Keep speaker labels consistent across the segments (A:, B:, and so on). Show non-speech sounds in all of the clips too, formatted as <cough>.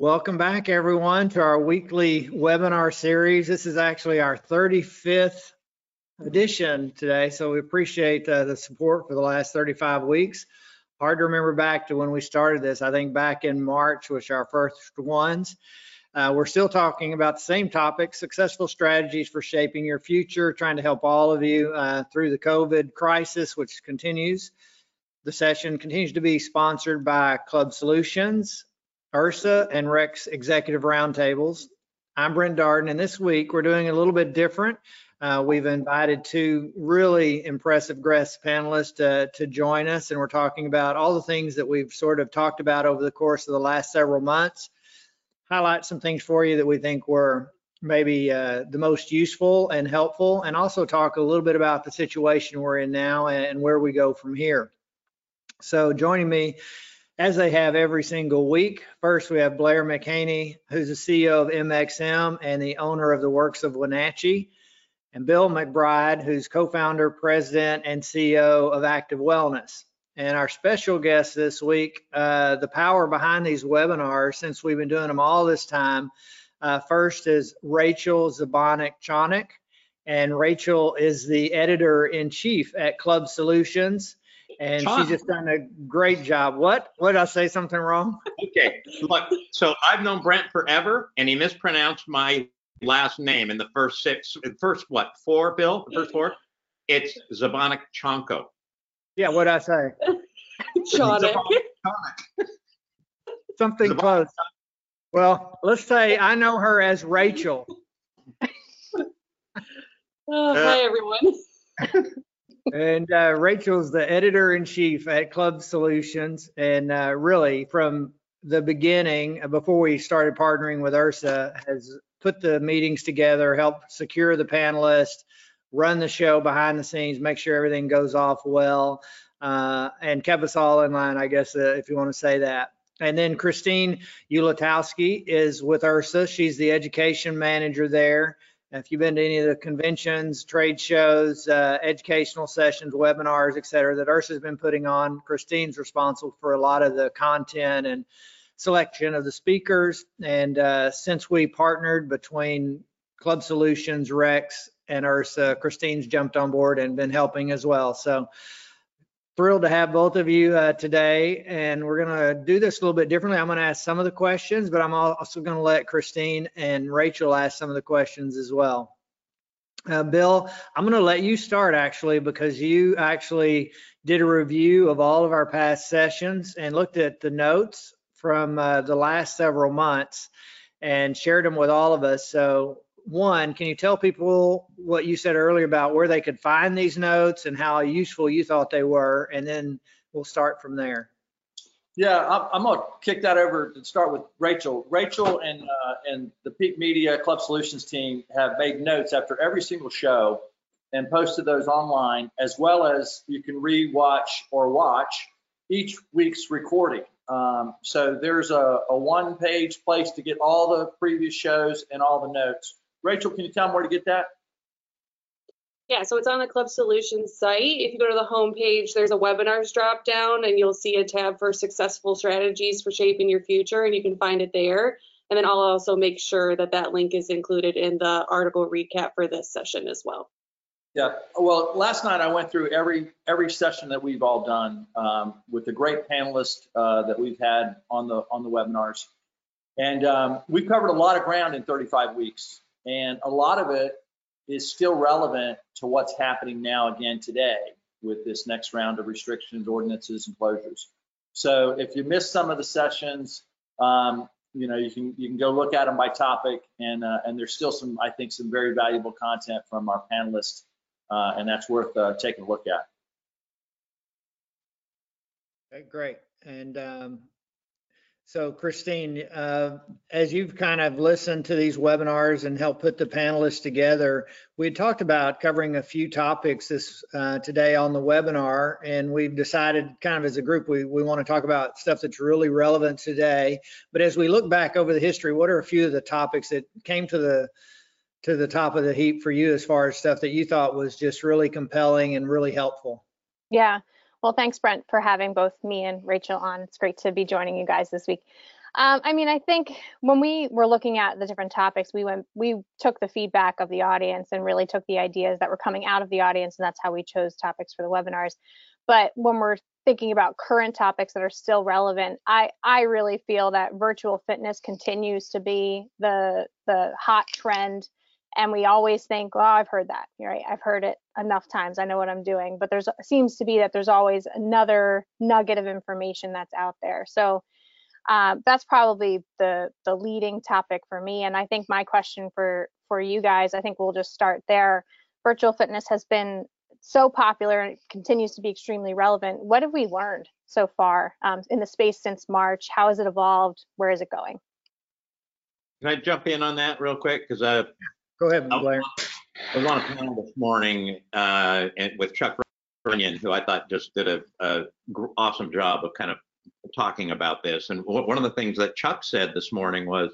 A: Welcome back, everyone, to our weekly webinar series. This is actually our 35th edition today, so we appreciate uh, the support for the last 35 weeks. Hard to remember back to when we started this. I think back in March, which our first ones. Uh, we're still talking about the same topic, successful strategies for shaping your future, trying to help all of you uh, through the COVID crisis, which continues. The session continues to be sponsored by Club Solutions, IHRSA and REX executive roundtables. I'm Brent Darden, and this week we're doing a little bit different. Uh, we've invited two really impressive guest panelists to, to join us, and we're talking about all the things that we've sort of talked about over the course of the last several months. Highlight some things for you that we think were maybe uh, the most useful and helpful, and also talk a little bit about the situation we're in now and where we go from here. So joining me as they have every single week. First, we have Blair McHaney, who's the CEO of MXM and the owner of the Works of Wenatchee, and Bill McBride, who's co-founder, president, and CEO of Active Wellness. And our special guest this week, uh, the power behind these webinars, since we've been doing them all this time, uh, first is Rachel Zabonik Chonik. And Rachel is the editor in chief at Club Solutions and
B: Sean.
A: she's just done a great job. What? What did I say something wrong?
B: Okay, look, so I've known Brent forever, and he mispronounced my last name in the first six, first what, four, Bill? The first four? It's Zabonik Chonko.
A: Yeah, what did I say?
C: Shawnick. <laughs>
A: Something
B: Zabonik.
A: close. Well, let's say I know her as Rachel.
C: Oh, hi, uh, everyone. <laughs>
A: And uh, Rachel's the editor in chief at Club Solutions. And uh, really, from the beginning, uh, before we started partnering with IHRSA, has put the meetings together, helped secure the panelists, run the show behind the scenes, make sure everything goes off well, uh, and kept us all in line, I guess, uh, if you want to say that. And then Christine Ulatowski is with IHRSA. She's the education manager there. If you've been to any of the conventions, trade shows, uh, educational sessions, webinars, et cetera, that IHRSA's been putting on, Christine's responsible for a lot of the content and selection of the speakers. And uh, since we partnered between Club Solutions, Rex, and IHRSA, Christine's jumped on board and been helping as well. So thrilled to have both of you uh, today and we're going to do this a little bit differently. I'm going to ask some of the questions but i'm also going to let christine and rachel ask some of the questions as well. Uh, bill i'm going to let you start actually because you actually did a review of all of our past sessions and looked at the notes from uh, the last several months and shared them with all of us. So one, can you tell people what you said earlier about where they could find these notes and how useful you thought they were? And then we'll start from there.
D: Yeah, I'm, I'm gonna kick that over to start with Rachel. Rachel and uh, and the Peake Media Club Solutions team have made notes after every single show and posted those online, as well as you can re-watch or watch each week's recording. Um, so there's a, a one-page place to get all the previous shows and all the notes. Rachel, can you tell them where to get that?
C: Yeah, so it's on the Club Solutions site. If you go to the home page, there's a webinars drop down and you'll see a tab for successful strategies for shaping your future and you can find it there. And then I'll also make sure that that link is included in the article recap for this session as well.
D: Yeah, well, last night I went through every every session that we've all done um, with the great panelists uh, that we've had on the on the webinars, and um, we've covered a lot of ground in 35 weeks, and a lot of it is still relevant to what's happening now again today with this next round of restrictions, ordinances, and closures. So if you missed some of the sessions, um, you know you can you can go look at them by topic, and uh, and there's still some I think some very valuable content from our panelists uh, and that's worth uh, taking a look at.
A: Okay, great. And um, so Christine, uh, as you've kind of listened to these webinars and helped put the panelists together, we talked about covering a few topics this uh, today on the webinar, and we've decided kind of as a group, we, we want to talk about stuff that's really relevant today. But as we look back over the history, what are a few of the topics that came to the to the top of the heap for you as far as stuff that you thought was just really compelling and really helpful?
E: Yeah. Well, thanks, Brent, for having both me and Rachel on. It's great to be joining you guys this week. Um, I mean, I think when we were looking at the different topics, we went, we took the feedback of the audience and really took the ideas that were coming out of the audience, and that's how we chose topics for the webinars. But when we're thinking about current topics that are still relevant, I I really feel that virtual fitness continues to be the the hot trend, and we always think, oh, I've heard that, right? I've heard it enough times. I know what I'm doing. But there's seems to be that there's always another nugget of information that's out there. So uh, that's probably the the leading topic for me. And I think my question for for you guys, I think we'll just start there. Virtual fitness has been so popular and continues to be extremely relevant. What have we learned so far um, in the space since March? How has it evolved? Where is it going?
B: Can I jump in on that real quick? Because I,
A: Go ahead. Blair.
B: I was on a panel this morning uh, and with Chuck Runyon, who I thought just did a, a gr- awesome job of kind of talking about this. And one one of the things that Chuck said this morning was,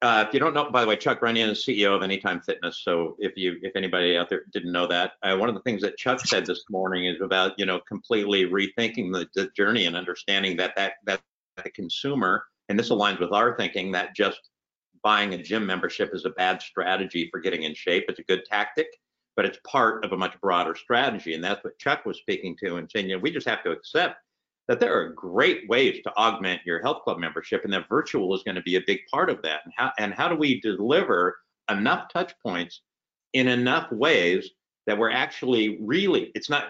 B: uh, if you don't know, by the way, Chuck Runyon is CEO of Anytime Fitness. So if you, if anybody out there didn't know that, uh, one of the things that Chuck said this morning is about, you know, completely rethinking the, the journey and understanding that that that the consumer, and this aligns with our thinking, that just buying a gym membership is a bad strategy for getting in shape. It's a good tactic, but it's part of a much broader strategy. And that's what Chuck was speaking to and saying, you know, we just have to accept that there are great ways to augment your health club membership and that virtual is going to be a big part of that. And how, and how do we deliver enough touch points in enough ways that we're actually really, it's not,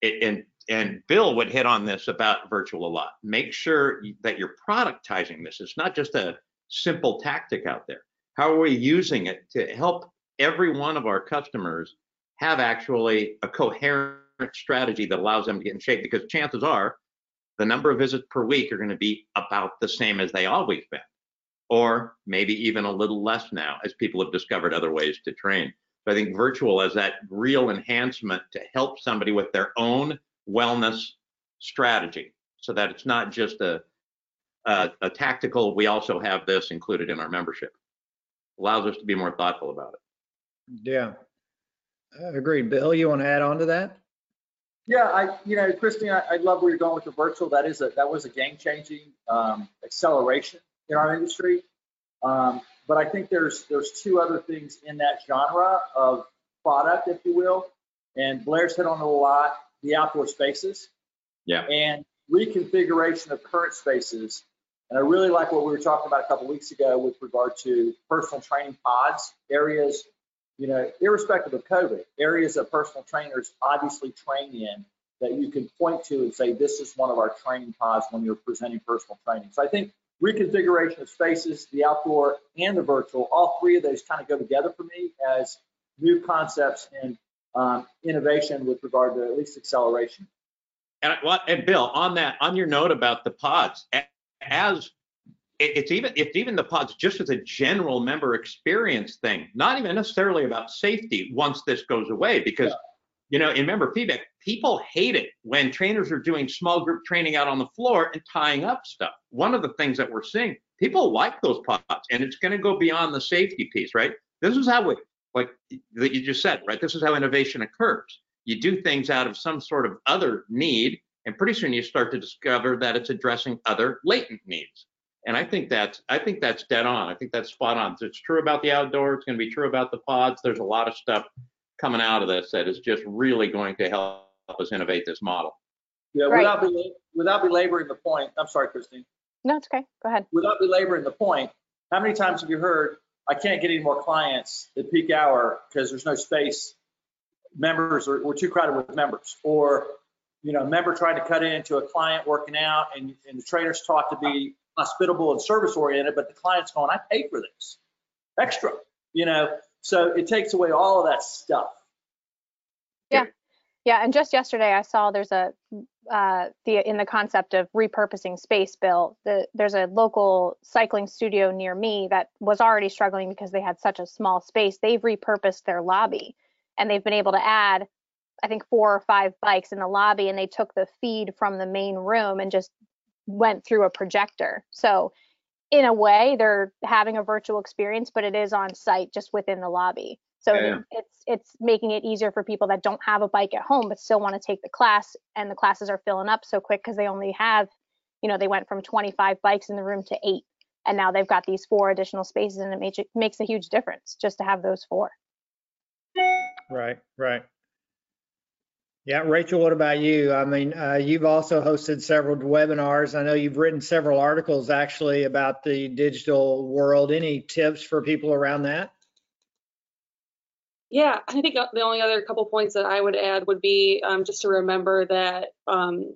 B: it, and, and Bill would hit on this about virtual a lot. Make sure that you're productizing this. It's not just a simple tactic out there. How are we using it to help every one of our customers have actually a coherent strategy that allows them to get in shape? Because chances are the number of visits per week are going to be about the same as they always been, or maybe even a little less now as people have discovered other ways to train. So I think virtual as that real enhancement to help somebody with their own wellness strategy so that it's not just a, a, a tactical, we also have this included in our membership. Allows us to be more thoughtful about it.
A: Yeah. Uh, Agreed. Bill, you want to add on to that?
D: Yeah, I, you know, Christine, I, I love where you're going with the virtual. That is a, that was a game changing um, acceleration in our industry. Um, but I think there's, there's two other things in that genre of product, if you will. And Blair's hit on it a lot, the outdoor spaces.
B: Yeah.
D: And reconfiguration of current spaces. And I really like what we were talking about a couple weeks ago with regard to personal training pods, areas you know, irrespective of COVID, areas that personal trainers obviously train in that you can point to and say, this is one of our training pods when you're presenting personal training. So I think reconfiguration of spaces, the outdoor and the virtual, all three of those kind of go together for me as new concepts and um, innovation with regard to at least acceleration.
B: And what and Bill, on that, on your note about the pods, as it- it's even it's even the pods just as a general member experience thing, not even necessarily about safety once this goes away, because you know, in member feedback, people hate it when trainers are doing small group training out on the floor and tying up stuff. One of the things that we're seeing, people like those pods, and it's going to go beyond the safety piece, right? This is how we, like that you just said, right? This is how innovation occurs. You do things out of some sort of other need, and pretty soon you start to discover that it's addressing other latent needs. And I think that's I think that's dead on. I think that's spot on. So it's true about the outdoor. It's going to be true about the pods. There's a lot of stuff coming out of this that is just really going to help us innovate this model.
D: Yeah,
E: Right.
D: without, bela- without belaboring the point, I'm sorry, Christine,
E: No, it's okay. Go ahead.
D: without belaboring the point, how many times have you heard, I can't get any more clients at peak hour because there's no space? Members are, we're too crowded with members. Or, you know, a member tried to cut into a client working out and, and the trainers taught to be hospitable and service oriented, but the client's going, I paid for this extra, you know? So it takes away all of that stuff.
E: Yeah, Yeah, and just yesterday I saw there's a uh, the in the concept of repurposing space, Bill. The, there's a local cycling studio near me that was already struggling because they had such a small space. They've repurposed their lobby, and they've been able to add, I think, four or five bikes in the lobby, and they took the feed from the main room and just went through a projector. So, in a way, they're having a virtual experience, but it is on site just within the lobby. So
B: Yeah.
E: it- it's it's making it easier for people that don't have a bike at home but still want to take the class, and the classes are filling up so quick because they only have you know, they went from 25 bikes in the room to eight. And now they've got these four additional spaces and it makes, it makes a huge difference just to have those four.
A: Right, right. Yeah, Rachel, what about you? I mean, uh, you've also hosted several webinars. I know you've written several articles actually about the digital world. Any tips for people around that?
C: Yeah, I think uh, the only other couple points that I would add would be um, just to remember that, um,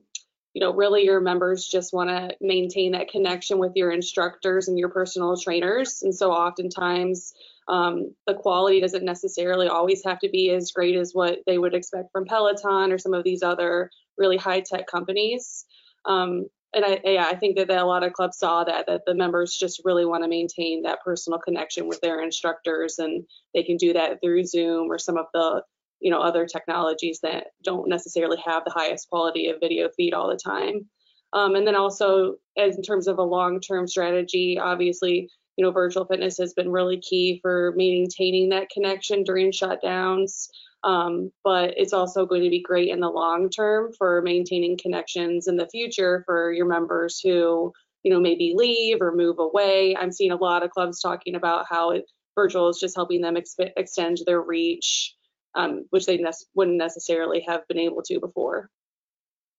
C: you know, really your members just want to maintain that connection with your instructors and your personal trainers. And so oftentimes um, the quality doesn't necessarily always have to be as great as what they would expect from Peloton or some of these other really high tech companies. Um, and I, yeah, I think that, that a lot of clubs saw that, that the members just really want to maintain that personal connection with their instructors and they can do that through Zoom or some of the, you know, other technologies that don't necessarily have the highest quality of video feed all the time. Um, and then also, as in terms of a long-term strategy, obviously, you know, virtual fitness has been really key for maintaining that connection during shutdowns. Um, but it's also going to be great in the long term for maintaining connections in the future for your members who, you know, maybe leave or move away. I'm seeing a lot of clubs talking about how it, virtual is just helping them extend their reach, um, which they ne- wouldn't necessarily have been able to before.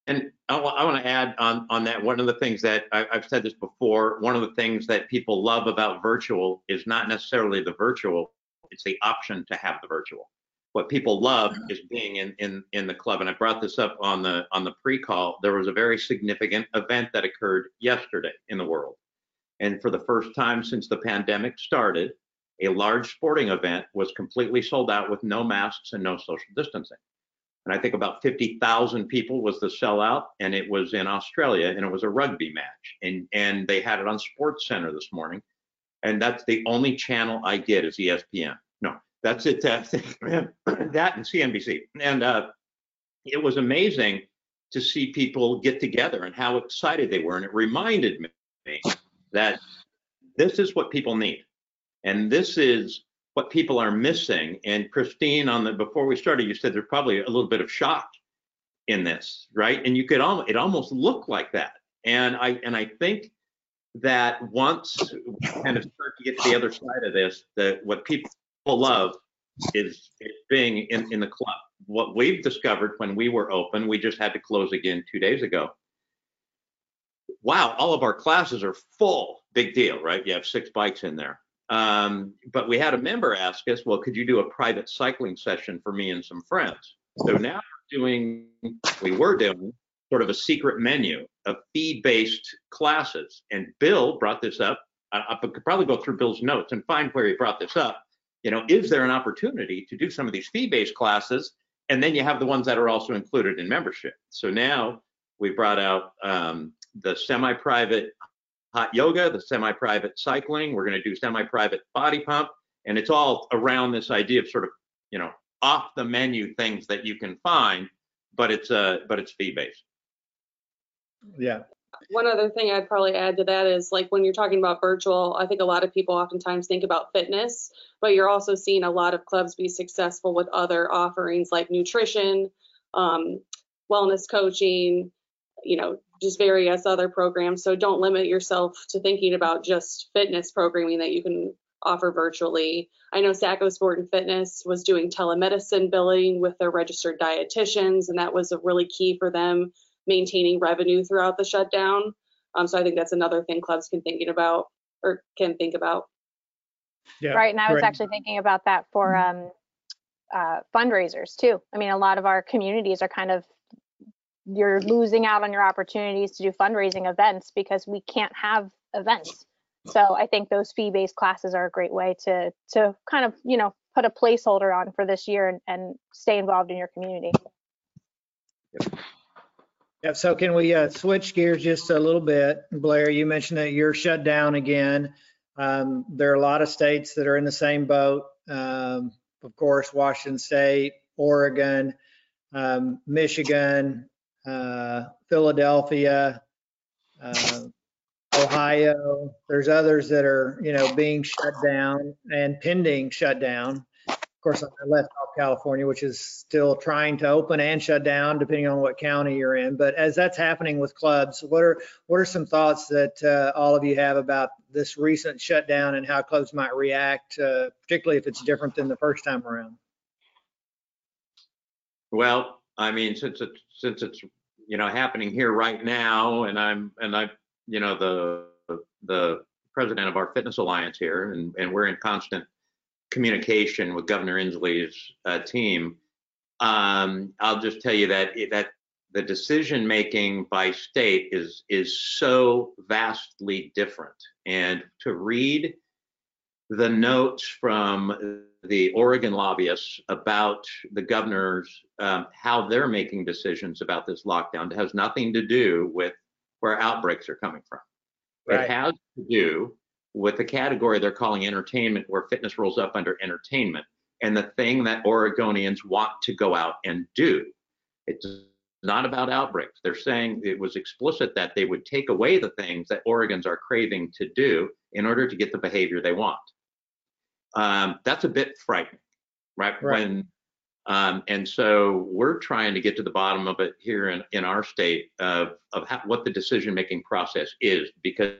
B: And I want to add on, on that, one of the things that I, I've said this before, one of the things that people love about virtual is not necessarily the virtual, it's the option to have the virtual. What people love mm-hmm. is being in, in, in the club. And I brought this up on the, on the pre-call. There was a very significant event that occurred yesterday in the world. And for the first time since the pandemic started, a large sporting event was completely sold out with no masks and no social distancing and I think about 50,000 people was the sellout, and it was in Australia, and it was a rugby match, and and they had it on Sports Center this morning, and that's the only channel I get is ESPN. No, that's it. Uh, <clears throat> that and CNBC, and uh, it was amazing to see people get together and how excited they were, and it reminded me that this is what people need, and this is what people are missing. And Christine, on the before we started, you said there's probably a little bit of shock in this, right? And you could almost it almost looked like that. And I and I think that once we kind of start to get to the other side of this, that what people love is, is being in, in the club. What we've discovered when we were open, we just had to close again two days ago. Wow, all of our classes are full. Big deal, right? You have six bikes in there. Um, but we had a member ask us, well, could you do a private cycling session for me and some friends? So now we're doing, we were doing sort of a secret menu of feed-based classes. And Bill brought this up. I, I could probably go through Bill's notes and find where he brought this up. You know, is there an opportunity to do some of these fee-based classes? And then you have the ones that are also included in membership. So now we brought out um, the semi-private hot yoga, the semi-private cycling. We're going to do semi-private body pump, and it's all around this idea of sort of, you know, off the menu things that you can find, but it's uh, but it's fee based.
A: Yeah.
C: One other thing I'd probably add to that is like when you're talking about virtual, I think a lot of people oftentimes think about fitness, but you're also seeing a lot of clubs be successful with other offerings like nutrition, um, wellness coaching, you know, just various other programs. So don't limit yourself to thinking about just fitness programming that you can offer virtually. I know Saco Sport and Fitness was doing telemedicine billing with their registered dietitians, and that was a really key for them maintaining revenue throughout the shutdown. Um, so I think that's another thing clubs can thinking about or can think about.
A: Yeah.
E: Right. And I was
A: great.
E: actually thinking about that for um, uh, fundraisers too. I mean, a lot of our communities are kind of you're losing out on your opportunities to do fundraising events because we can't have events. So I think those fee-based classes are a great way to to kind of you know put a placeholder on for this year and, and stay involved in your community. Yep.
A: Yeah, so can we uh, switch gears just a little bit? Blair, you mentioned that you're shut down again. Um, there are a lot of states that are in the same boat. Um, of course, Washington State, Oregon, um, Michigan, uh, Philadelphia, uh, Ohio. There's others that are, you know, being shut down and pending shutdown. Of course, I left off California, which is still trying to open and shut down depending on what county you're in. But as that's happening with clubs, what are what are some thoughts that uh, all of you have about this recent shutdown and how clubs might react, uh, particularly if it's different than the first time around?
B: Well, I mean, since it's since it's you know happening here right now, and I'm and I you know the the president of our fitness alliance here, and and we're in constant communication with Governor Inslee's uh, team. Um, I'll just tell you that that the decision making by state is is so vastly different, and to read the notes from the Oregon lobbyists about the governors, um, how they're making decisions about this lockdown has nothing to do with where outbreaks are coming from.
A: Right.
B: It has to do with the category they're calling entertainment, where fitness rolls up under entertainment, and the thing that Oregonians want to go out and do. It's not about outbreaks. They're saying it was explicit that they would take away the things that Oregons are craving to do in order to get the behavior they want um, that's a bit frightening, right?
A: Right.
B: When um, and so we're trying to get to the bottom of it here in, in our state of of how, what the decision making process is because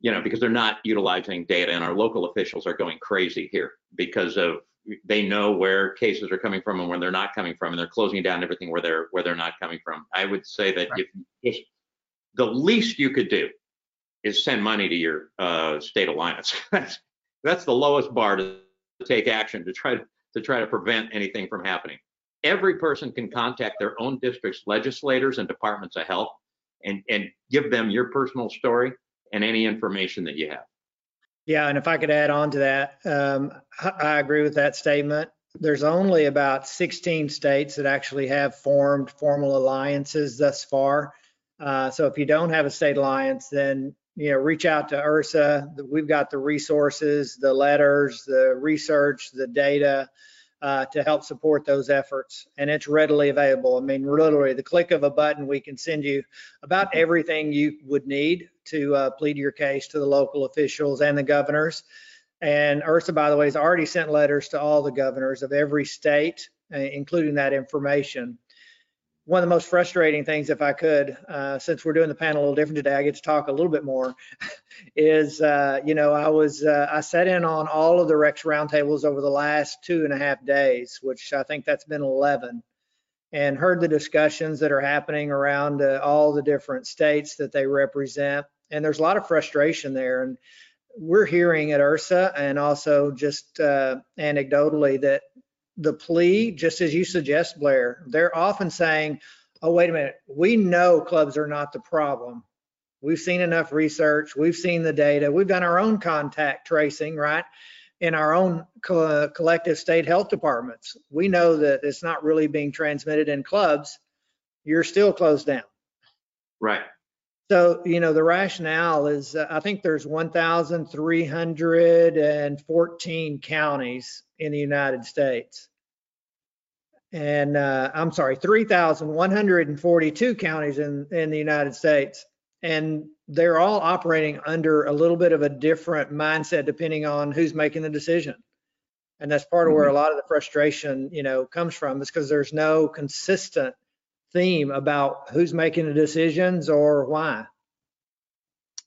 B: you know because they're not utilizing data and our local officials are going crazy here because of they know where cases are coming from and where they're not coming from and they're closing down everything where they're where they're not coming from. I would say that
A: Right.
B: if just the least you could do is send money to your uh, state alliance. <laughs> That's that's the lowest bar to take action to try to, to try to prevent anything from happening. Every person can contact their own district's legislators and departments of health and, and give them your personal story and any information that you have.
A: Yeah, and if I could add on to that, um, I agree with that statement. There's only about 16 states that actually have formed formal alliances thus far. Uh, so if you don't have a state alliance, then you know reach out to IHRSA. We've got the resources, the letters, the research, the data uh, to help support those efforts, and it's readily available. I mean, literally, the click of a button, we can send you about everything you would need to uh, plead your case to the local officials and the governors. And IHRSA, by the way, has already sent letters to all the governors of every state, uh, including that information. One of the most frustrating things, if I could, uh, since we're doing the panel a little different today, I get to talk a little bit more, <laughs> is, uh, you know, I was, uh, I sat in on all of the Rex roundtables over the last two and a half days, which I think that's been 11 and heard the discussions that are happening around uh, all the different states that they represent. And there's a lot of frustration there. And we're hearing at IHRSA and also just uh, anecdotally that the plea, just as you suggest, Blair, they're often saying, oh, wait a minute, we know clubs are not the problem. We've seen enough research, we've seen the data, we've done our own contact tracing, right? In our own co- collective state health departments. We know that it's not really being transmitted in clubs. You're still closed down.
B: Right.
A: So, you know, the rationale is, uh, I think there's 1,314 counties in the United States. And, uh, I'm sorry, 3,142 counties in, in the United States. And they're all operating under a little bit of a different mindset depending on who's making the decision. And that's part of where a lot of the frustration, you know, comes from is because there's no consistent theme about who's making the decisions or why.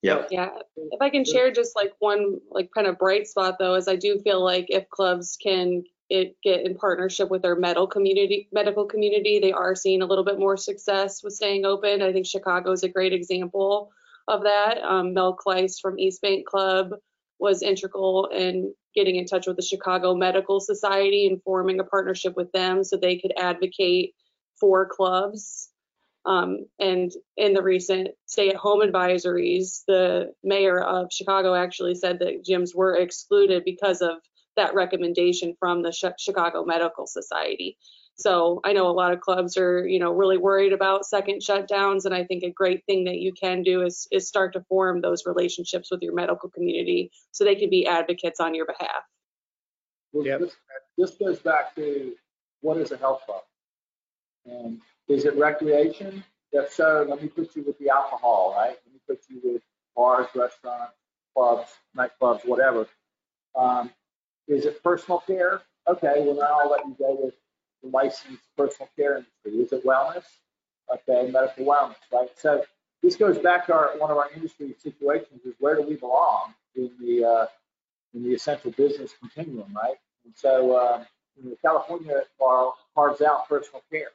B: Yep.
C: Yeah, if I can share just like one like kind of bright spot though, is I do feel like if clubs can it get in partnership with their medical community, medical community, they are seeing a little bit more success with staying open. I think Chicago is a great example of that. Um, Mel Kleiss from East Bank Club was integral in getting in touch with the Chicago Medical Society and forming a partnership with them so they could advocate for clubs. Um, and in the recent stay-at-home advisories, the mayor of Chicago actually said that gyms were excluded because of that recommendation from the Chi- Chicago Medical Society. So I know a lot of clubs are, you know, really worried about second shutdowns, and I think a great thing that you can do is is start to form those relationships with your medical community so they can be advocates on your behalf.
F: Well,
A: Yep.
F: this, this goes back to what is a health club? And is it recreation? If so, let me put you with the alcohol, right? Let me put you with bars, restaurants, clubs, nightclubs, whatever. Um, is it personal care? Okay, well now I'll let you go with the licensed personal care industry. Is it wellness? Okay, medical wellness, right? So this goes back to our, one of our industry situations is where do we belong in the, uh, in the essential business continuum, right? And so, uh, you know, California car- carves out personal care.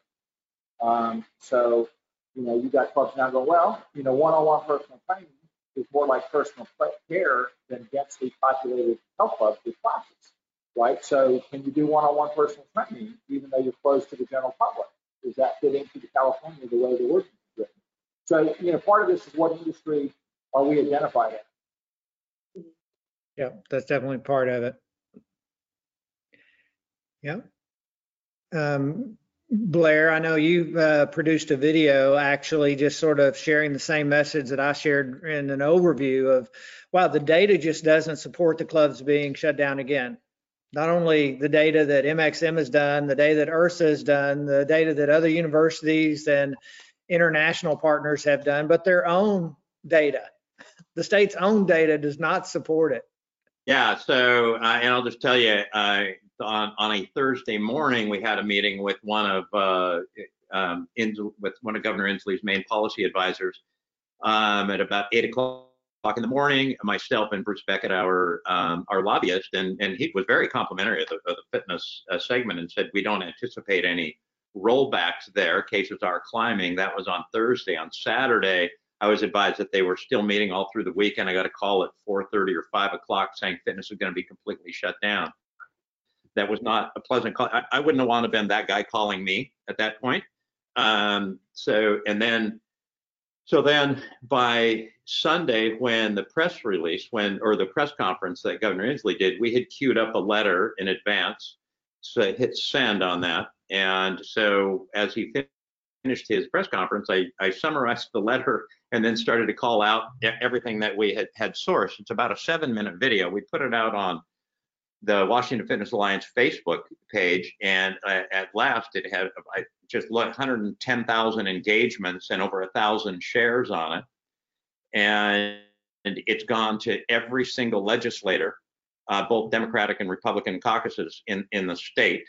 F: Um, so, you know, you got clubs now going, well, you know, one-on-one personal training is more like personal care than densely populated health clubs with classes, right? So can you do one-on-one personal training even though you're closed to the general public? Does that fit into the California the way the ordinance is written? So, you know, part of this is what industry are we identified in?
A: Yeah, that's definitely part of it. Yeah. Um, Blair, I know you uh, produced a video actually just sort of sharing the same message that I shared in an overview of, wow, the data just doesn't support the clubs being shut down again. Not only the data that MXM has done, the data that IHRSA has done, the data that other universities and international partners have done, but their own data. The state's own data does not support it.
B: Yeah, so, uh, and I'll just tell you, uh, on, on a Thursday morning, we had a meeting with one of, uh, um, with one of Governor Inslee's main policy advisors, um, at about eight o'clock in the morning, myself and Bruce Beckett, our, um, our lobbyist, and, and he was very complimentary of the, of the fitness uh, segment and said, we don't anticipate any rollbacks there. Cases are climbing. That was on Thursday. On Saturday, I was advised that they were still meeting all through the weekend. I got a call at 4:30 or 5 o'clock saying fitness was going to be completely shut down. That was not a pleasant call. I, I wouldn't have wanted to been that guy calling me at that point. Um, so, and then, so then by Sunday, when the press release, when or the press conference that Governor Inslee did, we had queued up a letter in advance. So hit send on that, and so as he finished his press conference, I, I summarized the letter and then started to call out everything that we had, had sourced. It's about a seven minute video. We put it out on the Washington Fitness Alliance Facebook page, and uh, at last it had just 110,000 engagements and over a thousand shares on it, and it's gone to every single legislator, uh, both Democratic and Republican caucuses in in the state.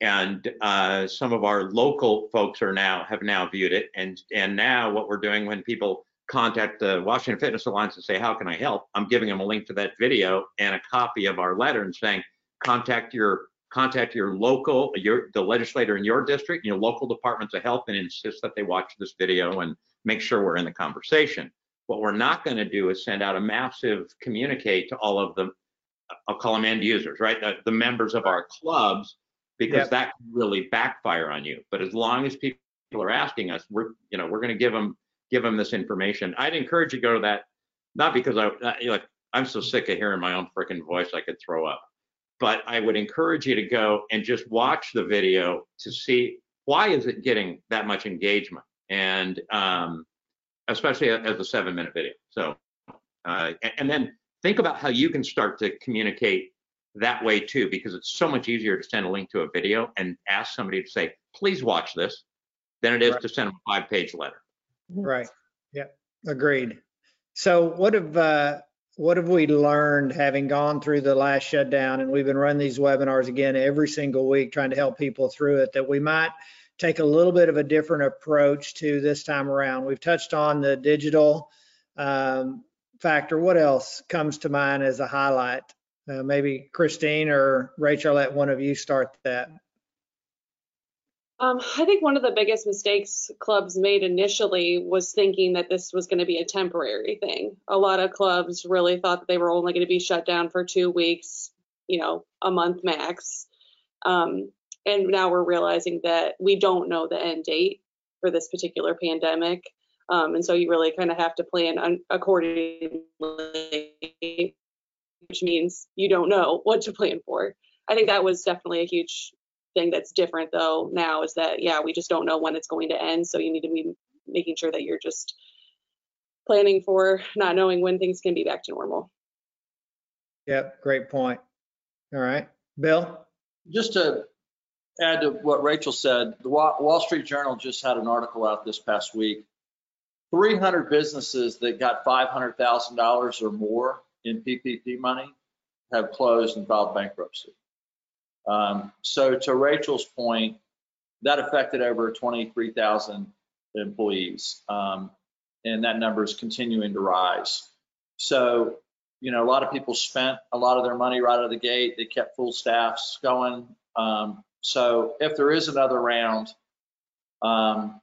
B: And uh, some of our local folks are now have now viewed it. And and now what we're doing when people contact the washington fitness alliance and say how can i help i'm giving them a link to that video and a copy of our letter and saying contact your contact your local your the legislator in your district your local departments of health and insist that they watch this video and make sure we're in the conversation what we're not going to do is send out a massive communicate to all of the i'll call them end users right the, the members of our clubs because
A: Yep.
B: that can really backfire on you. But as long as people are asking us, we're you know we're going to give them give them this information. I'd encourage you to go to that, not because I uh, you know, like I'm so sick of hearing my own freaking voice I could throw up, but I would encourage you to go and just watch the video to see why is it getting that much engagement and um, especially as a seven minute video. So uh, and, and then think about how you can start to communicate that way too, because it's so much easier to send a link to a video and ask somebody to say, please watch this, than it is
A: Right.
B: to send them a five page letter.
A: Right. Yeah, agreed. So what have, uh, what have we learned having gone through the last shutdown? And we've been running these webinars again every single week, trying to help people through it, that we might take a little bit of a different approach to this time around. We've touched on the digital um, factor. What else comes to mind as a highlight? Uh, maybe Christine or Rachel, let one of you start that.
C: Um, I think one of the biggest mistakes clubs made initially was thinking that this was going to be a temporary thing. A lot of clubs really thought that they were only going to be shut down for two weeks, you know, a month max. Um, and now we're realizing that we don't know the end date for this particular pandemic. Um, and so you really kind of have to plan un- accordingly, which means you don't know what to plan for. I think that was definitely a huge thing that's different though now is that yeah we just don't know when it's going to end so you need to be making sure that you're just planning for not knowing when things can be back to normal
A: Yep, great point. All right, Bill?
D: Just to add to what Rachel said, the Wall Street Journal just had an article out this past week. 300 businesses that got $500,000 or more in PPP money have closed and filed bankruptcy. Um, so to Rachel's point, that affected over 23,000 employees. Um, and that number is continuing to rise. So, you know, a lot of people spent a lot of their money right out of the gate. They kept full staffs going. Um, so if there is another round, um,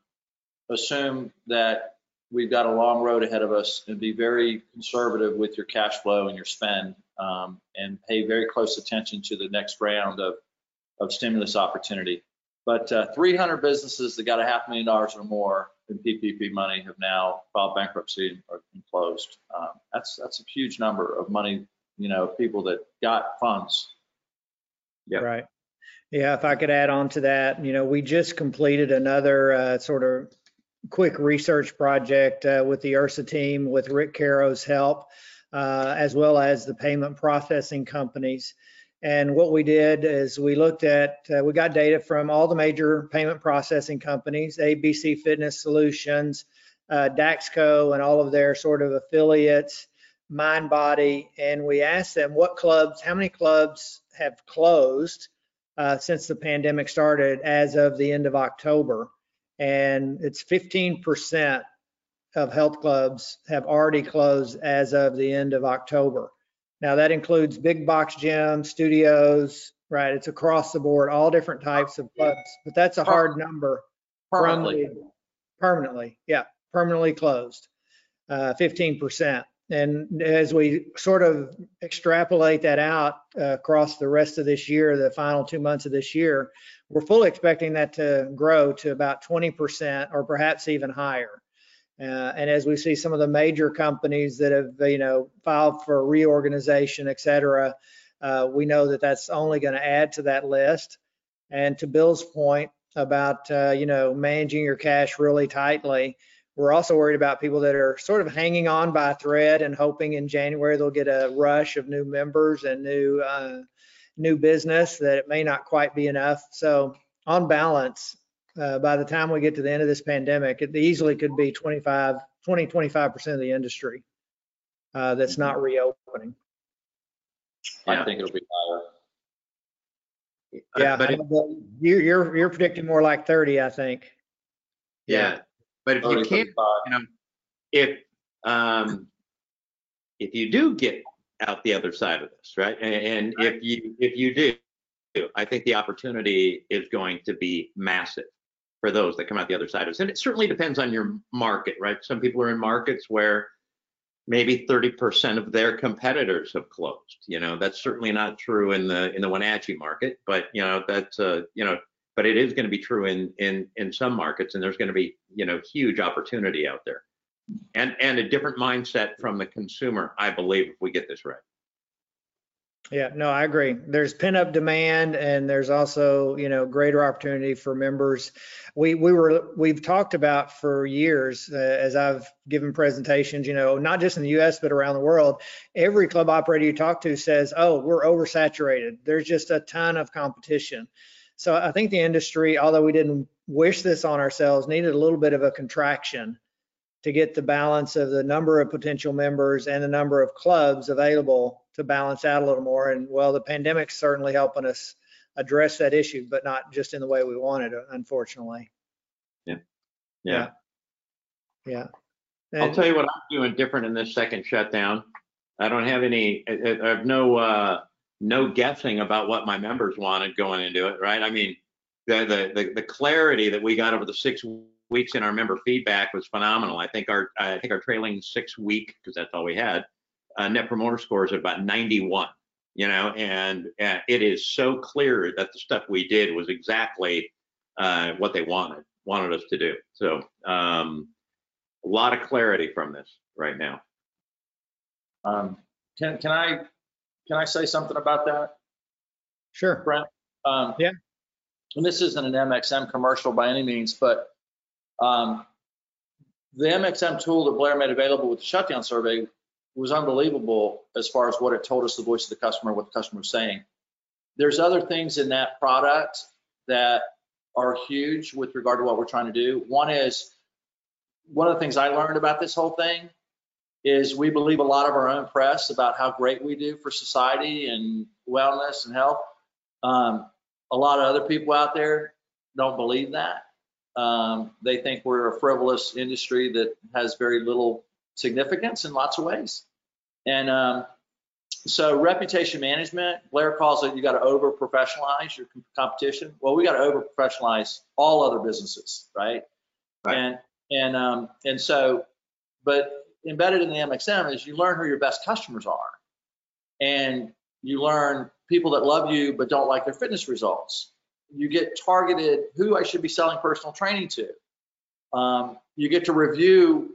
D: assume that we've got a long road ahead of us and be very conservative with your cash flow and your spend um, and pay very close attention to the next round of, of stimulus opportunity. But uh, 300 businesses that got a half million dollars or more in PPP money have now filed bankruptcy been closed. Um, that's that's a huge number of money, you know, people that got funds.
B: Yeah.
A: Right. Yeah, if I could add on to that, you know, we just completed another uh, sort of quick research project uh, with the IHRSA team with Rick Caro's help, uh, as well as the payment processing companies. And what we did is we looked at, uh, we got data from all the major payment processing companies, ABC Fitness Solutions, uh, Daxco, and all of their sort of affiliates, MindBody, and we asked them what clubs, how many clubs have closed uh, since the pandemic started as of the end of October. And it's 15% of health clubs have already closed as of the end of October. Now that includes big box gyms, studios, right? It's across the board, all different types of clubs, but that's a hard number.
D: Permanently.
A: the- Permanently, yeah, permanently closed, uh, 15%. And as we sort of extrapolate that out uh, across the rest of this year, the final two months of this year, we're fully expecting that to grow to about 20% or perhaps even higher. Uh, and as we see some of the major companies that have, you know, filed for reorganization, et cetera, uh, we know that that's only going to add to that list. And to Bill's point about, uh, you know, managing your cash really tightly, we're also worried about people that are sort of hanging on by a thread and hoping in January they'll get a rush of new members and new uh, new business that it may not quite be enough. So on balance, uh, by the time we get to the end of this pandemic, it easily could be 25, 20, 25% of the industry uh, that's not reopening.
D: I
B: Yeah.
D: think it'll be higher.
A: Yeah,
B: But if-
A: you, you're you're predicting more like 30, I think.
B: yeah, but if you can't
D: 35.
B: if um, if you do get out the other side of this, right? And, and if you if you do, I think the opportunity is going to be massive for those that come out the other side of this. And it certainly depends on your market, right? Some people are in markets where maybe 30% of their competitors have closed. You know, that's certainly not true in the in the Wenatchee market, but you know, that's uh, you know, but it is going to be true in in in some markets and there's going to be, you know, huge opportunity out there and and a different mindset from the consumer i believe if we get this right
A: Yeah, no, I agree. There's pent up demand and there's also, you know, greater opportunity for members. We, we were, we've talked about for years, uh, as I've given presentations, you know, not just in the US, but around the world, every club operator you talk to says, oh, we're oversaturated. There's just a ton of competition. So I think the industry, although we didn't wish this on ourselves, needed a little bit of a contraction to get the balance of the number of potential members and the number of clubs available to balance out a little more. And well, the pandemic's certainly helping us address that issue, but not just in the way we wanted, unfortunately.
B: yeah,
A: Yeah. Yeah.
B: i'll tell you what i'm doing different in this second shutdown i don't have any i, have no uh no guessing about what my members wanted going into it right i mean the the the, the clarity that we got over the six weeks in our member feedback was phenomenal i think our i think our trailing six week because that's all we had uh, net promoter scores at about 91 you know and uh, it is so clear that the stuff we did was exactly uh, what they wanted wanted us to do so um, a lot of clarity from this right now
D: Um, Can, can I, can I say something about that?
A: Sure.
D: Brent? Um,
A: Yeah.
D: And this isn't an MXM commercial by any means, but um, the MXM tool that Blair made available with the shutdown survey was unbelievable as far as what it told us, the voice of the customer, what the customer was saying. There's other things in that product that are huge with regard to what we're trying to do. One is, one of the things I learned about this whole thing is we believe a lot of our own press about how great we do for society and wellness and health. Um, a lot of other people out there don't believe that. Um, they think we're a frivolous industry that has very little significance in lots of ways. And um, so reputation management, Blair calls it, you got to over professionalize your competition. Well, we got to over professionalize all other businesses, right?
B: Right.
D: And and um, and so, but embedded in the MXM is you learn who your best customers are, and you learn people that love you but don't like their fitness results. You get targeted who I should be selling personal training to. Um, you get to review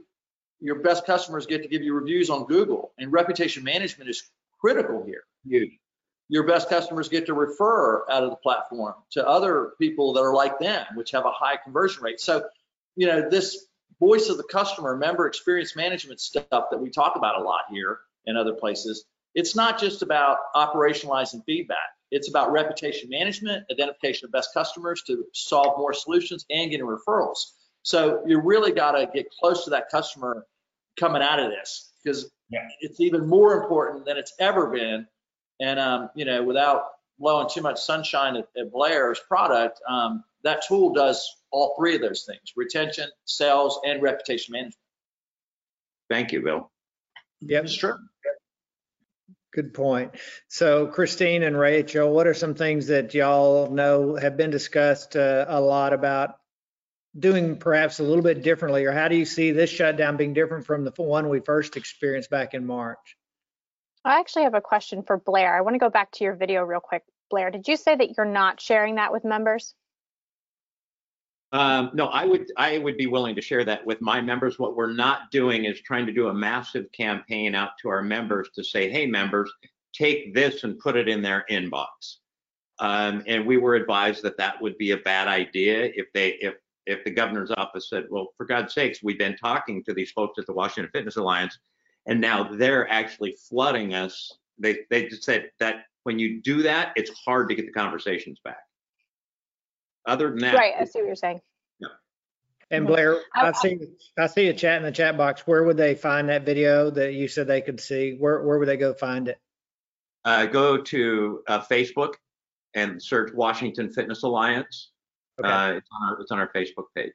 D: your best customers get to give you reviews on Google, and reputation management is critical here.
B: Huge.
D: Your best customers get to refer out of the platform to other people that are like them, which have a high conversion rate. So, you know, this voice of the customer, member experience management stuff that we talk about a lot here and other places, it's not just about operationalizing feedback. It's about reputation management, identification of best customers to solve more solutions and getting referrals. So you really got to get close to that customer coming out of this because
B: Yeah.
D: it's even more important than it's ever been. And, um, you know, without blowing too much sunshine at, at Blair's product, um, that tool does all three of those things, retention, sales, and reputation management.
B: Thank you, Bill.
A: Yep,
D: It's true.
A: good point. So Christine and Rachel, what are some things that y'all know have been discussed uh, a lot about doing perhaps a little bit differently? Or how do you see this shutdown being different from the one we first experienced back in March?
E: I actually have a question for Blair. I want to go back to your video real quick. Blair, did you say that you're not sharing that with members?
B: Um, no, I would, I would be willing to share that with my members. What we're not doing is trying to do a massive campaign out to our members to say, hey, members, take this and put it in their inbox. Um, and we were advised that that would be a bad idea if they, if, if the governor's office said, well, for God's sakes, we've been talking to these folks at the Washington Fitness Alliance, and now they're actually flooding us. They, they just said that when you do that, it's hard to get the conversations back. Other than that.
E: Right, I see what you're saying.
A: And
E: Mhm.
A: Blair,
E: I-
A: I see, I see a chat in the chat box. Where would they find that video that you said they could see? Where, where would they go find it?
B: uh, go to uh, Facebook and search Washington Fitness Alliance.
A: Okay.
B: Uh, it's, on our, it's on our Facebook page.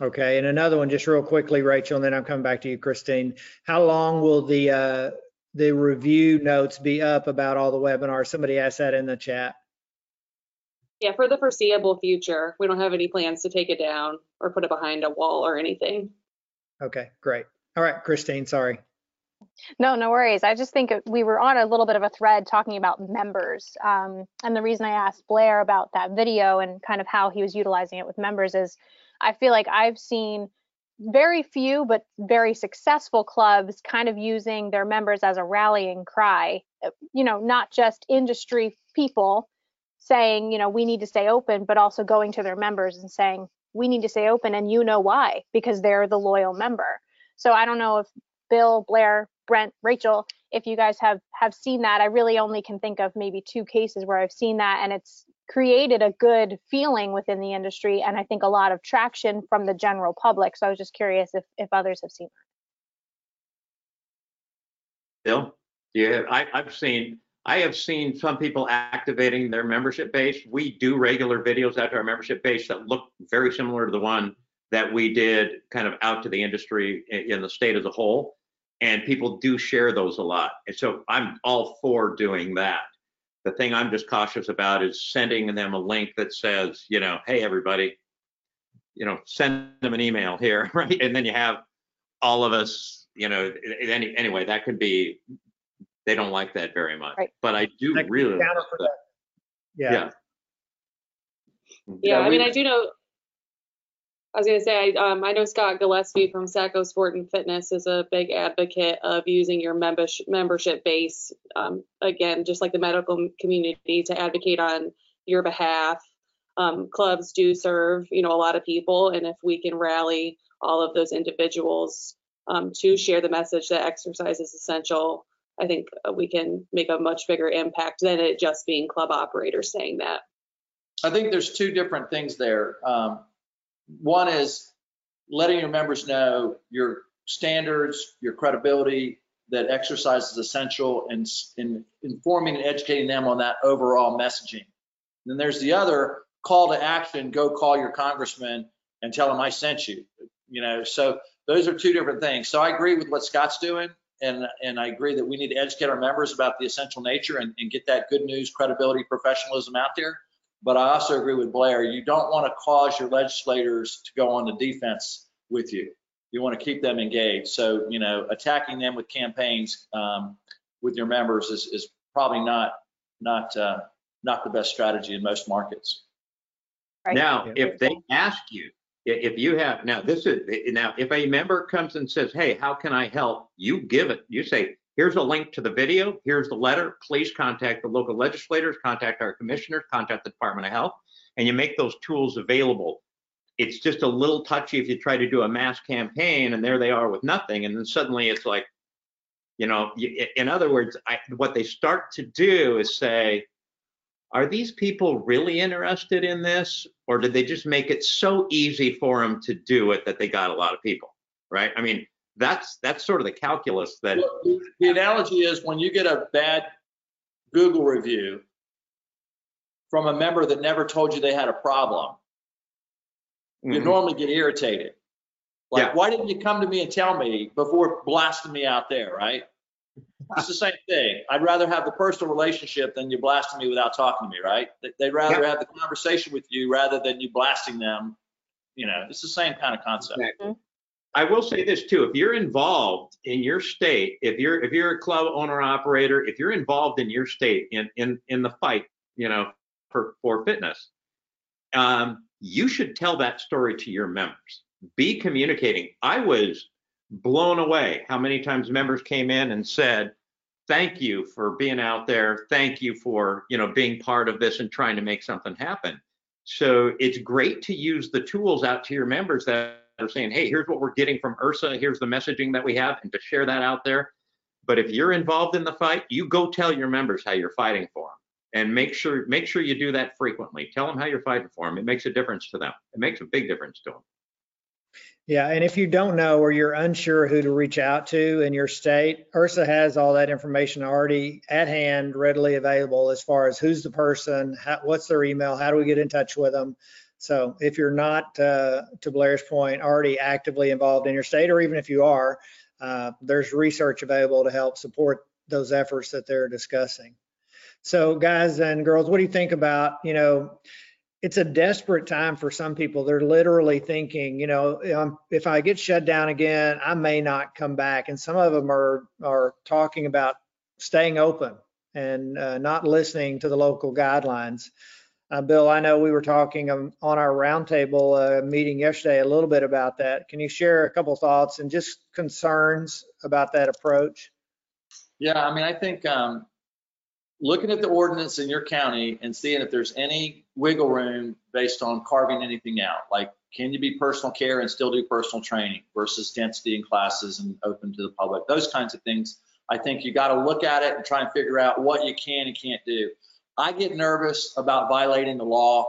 A: Okay, and another one, just real quickly, Rachel, and then I'm coming back to you, Christine. How long will the, uh, the review notes be up about all the webinars? Somebody asked that in the chat.
C: Yeah, for the foreseeable future, we don't have any plans to take it down or put it behind a wall or anything.
A: Okay, great. All right, Christine, sorry.
E: No, no worries. I just think we were on a little bit of a thread talking about members. Um, and the reason I asked Blair about that video and kind of how he was utilizing it with members is I feel like I've seen very few but very successful clubs kind of using their members as a rallying cry. Uh, You know, not just industry people saying, you know, we need to stay open, but also going to their members and saying, we need to stay open and you know why, because they're the loyal member. So I don't know if Bill, Blair, Brent, Rachel, if you guys have have seen that, I really only can think of maybe two cases where I've seen that and it's created a good feeling within the industry and I think a lot of traction from the general public. So I was just curious if if others have seen
B: that. Bill, yeah, I, I've seen, I have seen some people activating their membership base. We do regular videos out to our membership base that look very similar to the one that we did kind of out to the industry in the state as a whole. And people do share those a lot. And so I'm all for doing that. The thing I'm just cautious about is sending them a link that says, you know, hey, everybody, you know, send them an email here, <laughs> right? And then you have all of us, you know, any, anyway, that could be, they don't like that very much.
E: Right.
B: But I do
A: That
B: really, like
A: counterproductive.
B: that.
A: Yeah,
B: yeah.
C: Yeah,
D: Yeah,
C: I mean, I do know. I was gonna say, I, um, I know Scott Gillespie from Saco Sport and Fitness is a big advocate of using your membership membership base, um, again, just like the medical community, to advocate on your behalf. Um, clubs do serve, you know, a lot of people, and if we can rally all of those individuals um, to share the message that exercise is essential, I think uh, we can make a much bigger impact than it just being club operators saying that.
D: I think there's two different things there. Um, one is letting your members know you're standards, your credibility, that exercise is essential in, in informing and educating them on that overall messaging. And then there's the other call to action, go call your congressman and tell him I sent you. You know, so those are two different things. So I agree with what Scott's doing. And, and I agree that we need to educate our members about the essential nature and, and get that good news, credibility, professionalism out there. But I also agree with Blair. You don't want to cause your legislators to go on the defense with you. You want to keep them engaged. So, you know, attacking them with campaigns um, with your members is, is probably not not uh, not the best strategy in most markets.
E: Right.
B: Now, if they ask you, if you have, now this is, now, if a member comes and says, hey, how can I help? You give it, you say, here's a link to the video, here's the letter, please contact the local legislators, contact our commissioners, contact the Department of Health, and you make those tools available. It's just a little touchy if you try to do a mass campaign and there they are with nothing, and then suddenly it's like, you know, in other words, I, what they start to do is say, are these people really interested in this or did they just make it so easy for them to do it that they got a lot of people? Right? I mean that's that's sort of the calculus that
D: The analogy is when you get a bad Google review from a member that never told you they had a problem, you
B: Mhm.
D: normally get irritated. Like,
B: Yeah.
D: why didn't you come to me and tell me before blasting me out there, right? It's the same thing. I'd rather have the personal relationship than you blasting me without talking to me, right? They- They'd rather have the conversation with you rather than you blasting them. You know, it's the same kind of concept.
B: Exactly. I will say this too, if you're involved in your state, if you're if you're a club owner operator, if you're involved in your state in in in the fight, you know, for for fitness, um, you should tell that story to your members. Be communicating. I was blown away how many times members came in and said, "Thank you for being out there. Thank you for you know being part of this and trying to make something happen." So it's great to use the tools out to your members that are saying, hey, here's what we're getting from IHRSA, here's the messaging that we have, and to share that out there. But if you're involved in the fight, you go tell your members how you're fighting for them. And make sure make sure you do that frequently. Tell them how you're fighting for them. It makes a difference to them. It makes a big difference to them.
A: Yeah, and if you don't know or you're unsure who to reach out to in your state, IHRSA has all that information already at hand, readily available as far as who's the person, how, what's their email, how do we get in touch with them. So if you're not, uh, to Blair's point, already actively involved in your state, or even if you are, uh, there's research available to help support those efforts that they're discussing. So guys and girls, what do you think about, you know, it's a desperate time for some people. They're literally thinking, you know, if I get shut down again, I may not come back. And some of them are are talking about staying open and uh, not listening to the local guidelines. Uh, Bill, I know we were talking um, on our roundtable uh, meeting yesterday a little bit about that. Can you share a couple thoughts and just concerns about that approach?
D: Yeah, I mean, I think um, looking at the ordinance in your county and seeing if there's any wiggle room based on carving anything out, like can you be personal care and still do personal training versus density in classes and open to the public, those kinds of things. I think you got to look at it and try and figure out what you can and can't do. I get nervous about violating the law.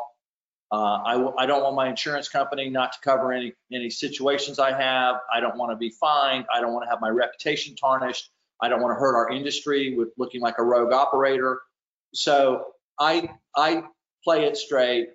D: Uh, I, don't want my insurance company not to cover any any situations I have. I don't want to be fined. I don't want to have my reputation tarnished. I don't want to hurt our industry with looking like a rogue operator. So I I play it straight.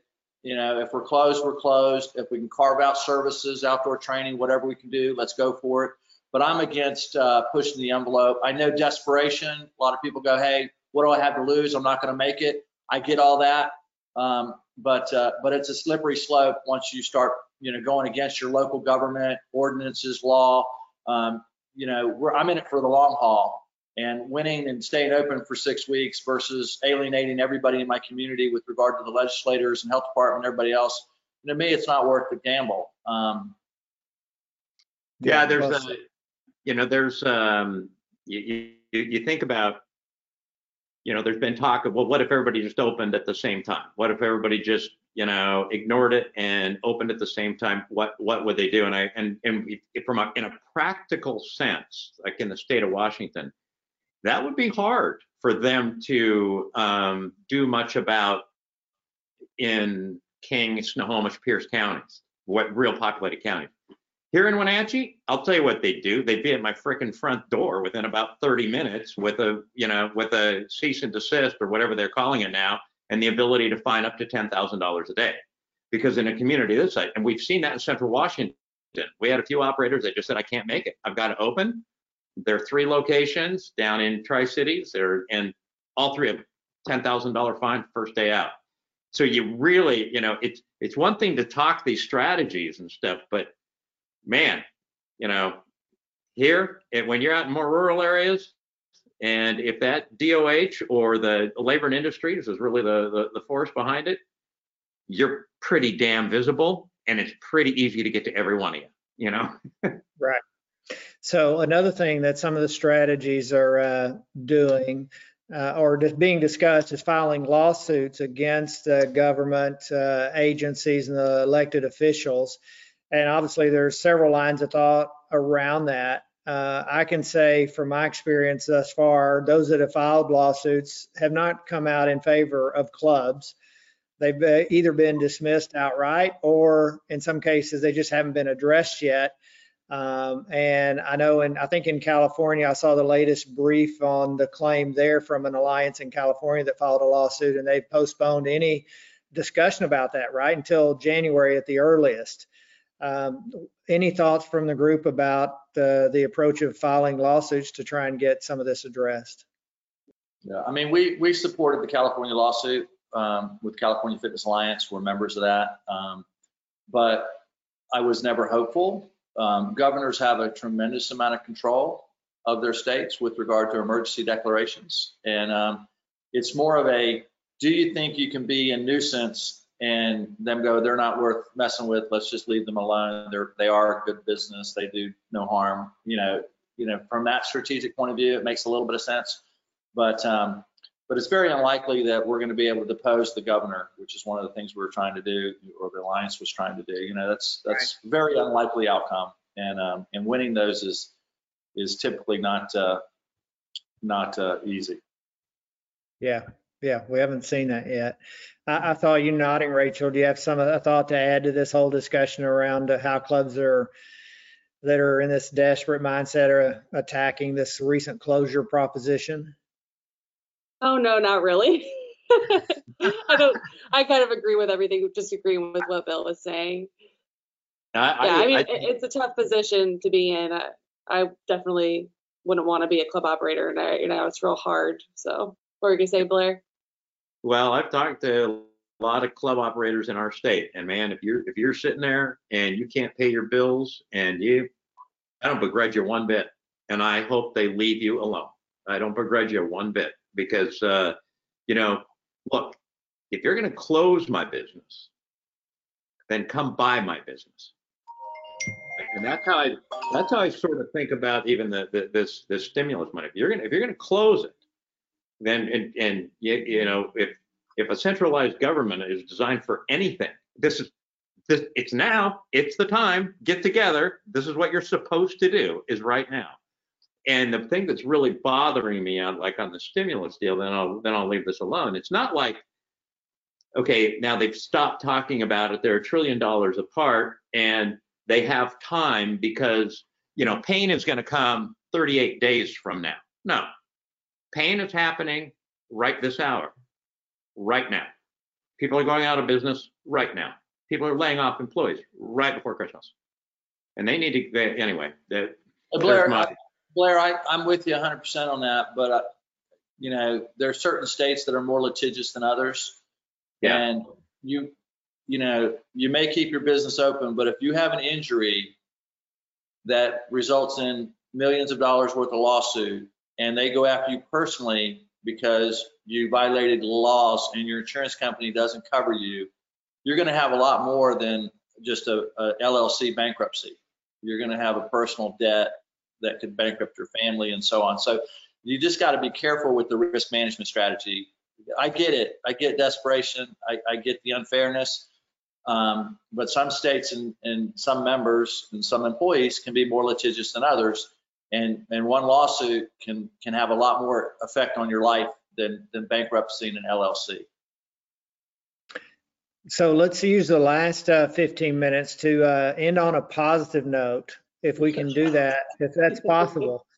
D: You know, if we're closed, we're closed. If we can carve out services, outdoor training, whatever we can do, let's go for it. But I'm against uh, pushing the envelope. I know desperation. A lot of people go, "Hey, what do I have to lose? I'm not going to make it." I get all that, um, but uh, but it's a slippery slope once you start, you know, going against your local government ordinances, law. Um, you know, we're, I'm in it for the long haul and winning and staying open for six weeks versus alienating everybody in my community with regard to the legislators and health department and everybody else. To me, it's not worth the gamble. Um,
B: Yeah, there's a, you know, there's um, you, you you think about, you know, there's been talk of well, what if everybody just opened at the same time? What if everybody just you know ignored it and opened at the same time? What what would they do? And I and and from a in a practical sense, like in the state of Washington, that would be hard for them to um, do much about in King, Snohomish, Pierce counties, what real populated counties Here in Wenatchee, I'll tell you what they do. They'd be at my frickin' front door within about 30 minutes with a, you know, with a cease and desist or whatever they're calling it now, and the ability to fine up to $10,000 a day. Because in a community this size, and we've seen that in Central Washington, we had a few operators that just said, I can't make it. I've got to open. There are three locations down in Tri Cities. And all three of them, $10,000 fine first day out. So you really, you know, it's it's one thing to talk these strategies and stuff, but man, you know, here and when you're out in more rural areas, and if that DOH or the labor and industries is really the, the the force behind it, you're pretty damn visible, and it's pretty easy to get to every one of you. You know. <laughs>
A: Right. So another thing that some of the strategies are uh, doing uh, or just being discussed is filing lawsuits against uh, government agencies and the elected officials. And obviously, there's several lines of thought around that. Uh, I can say from my experience thus far, those that have filed lawsuits have not come out in favor of clubs. They've either been dismissed outright or in some cases they just haven't been addressed yet. Um, and I know, and I think in California, I saw the latest brief on the claim there from an alliance in California that filed a lawsuit, and they've postponed any discussion about that right until January at the earliest. Um, any thoughts from the group about the the approach of filing lawsuits to try and get some of this addressed?
D: Yeah, I mean, we, we supported the California lawsuit um, with California Fitness Alliance. We're members of that. Um, but I was never hopeful. Um, governors have a tremendous amount of control of their states with regard to emergency declarations. And um, it's more of a, do you think you can be a nuisance and them go, they're not worth messing with. Let's just leave them alone. They're, they are a good business. They do no harm. You know, you know, from that strategic point of view, it makes a little bit of sense. But um, but it's very unlikely that we're going to be able to depose the governor, which is one of the things we were trying to do, or the alliance was trying to do. You know, that's that's right. very unlikely outcome, and um, and winning those is is typically not uh, not uh, easy.
A: Yeah, yeah, we haven't seen that yet. I, I thought you nodding, Rachel. Do you have some a thought to add to this whole discussion around uh, how clubs are that are in this desperate mindset are attacking this recent closure proposition?
C: Oh no, not really. <laughs> I don't. I kind of agree with everything. Just agreeing with what Bill was saying.
B: I,
C: yeah, I, mean,
B: I,
C: it's a tough position to be in. I, I definitely wouldn't want to be a club operator, and I, you know, it's real hard. So, what are you gonna say, Blair?
B: Well, I've talked to a lot of club operators in our state, and man, if you're if you're sitting there and you can't pay your bills, and you, I don't begrudge you one bit, and I hope they leave you alone. I don't begrudge you one bit because uh, you know, look, if you're going to close my business, then come buy my business. And that's how I that's how I sort of think about even the, the this this stimulus money. If you're gonna if you're gonna close it, then and, and you, you know if if a centralized government is designed for anything, this is this it's now it's the time get together. This is what you're supposed to do is right now. And the thing that's really bothering me on like on the stimulus deal, then I'll then I'll leave this alone. It's not like, okay, now they've stopped talking about it. They're a trillion dollars apart and they have time because you know pain is going to come 38 days from now. No. Pain is happening right this hour, right now. People are going out of business right now. People are laying off employees right before Christmas. And they need to, they, anyway, the,
D: Blair, my, Blair, I, I'm with you 100% on that, but uh, you know, there are certain states that are more litigious than others.
B: Yeah.
D: And you, you know, you may keep your business open, but if you have an injury that results in millions of dollars worth of lawsuit and they go after you personally because you violated laws and your insurance company doesn't cover you, you're going to have a lot more than just a, a LLC bankruptcy. You're going to have a personal debt that could bankrupt your family and so on. So you just got to be careful with the risk management strategy. I get it. I get desperation. I, I get the unfairness. Um, but some states and, and some members and some employees can be more litigious than others. And, and one lawsuit can, can have a lot more effect on your life than, than bankruptcy in an LLC.
A: So let's use the last uh, 15 minutes to uh, end on a positive note, if we can do that, if that's possible. <laughs>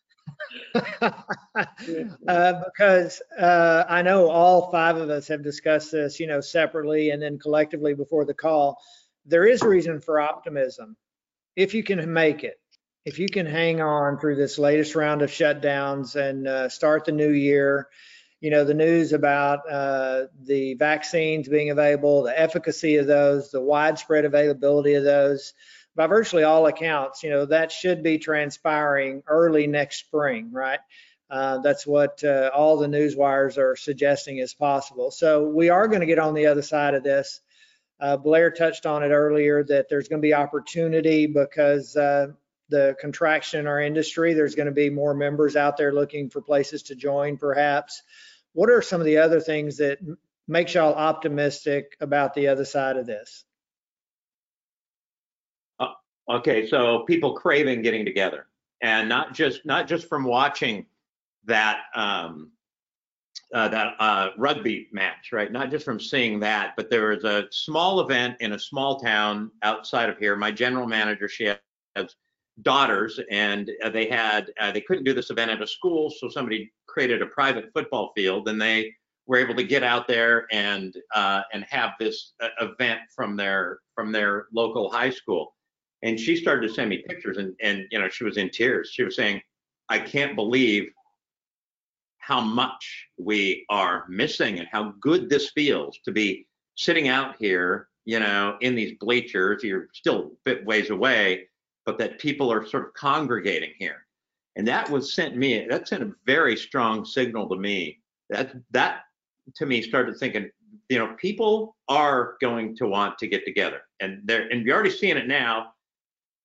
A: Uh, Because uh, I know all five of us have discussed this, you know, separately and then collectively before the call. There is reason for optimism if you can make it. If you can hang on through this latest round of shutdowns and uh, start the new year, you know, the news about uh, the vaccines being available, the efficacy of those, the widespread availability of those, by virtually all accounts, you know, that should be transpiring early next spring, right? Uh, that's what uh, all the news wires are suggesting is possible. So we are going to get on the other side of this. Uh, Blair touched on it earlier that there's going to be opportunity because uh, the contraction in our industry, there's going to be more members out there looking for places to join perhaps. What are some of the other things that makes y'all optimistic about the other side of this?
B: Okay, so people craving getting together and not just not just from watching that um, uh, that uh, rugby match, right? Not just from seeing that, but there was a small event in a small town outside of here. My general manager, she has daughters, and uh, they had uh, they couldn't do this event at a school, so somebody created a private football field, and they were able to get out there and uh, and have this uh, event from their from their local high school. And she started to send me pictures and and you know she was in tears. She was saying i can't believe how much we are missing and how good this feels to be sitting out here you know in these bleachers. You're still a bit ways away but that people are sort of congregating here and that was sent me that sent a very strong signal to me that that to me started thinking you know people are going to want to get together and they're and you're already seeing it now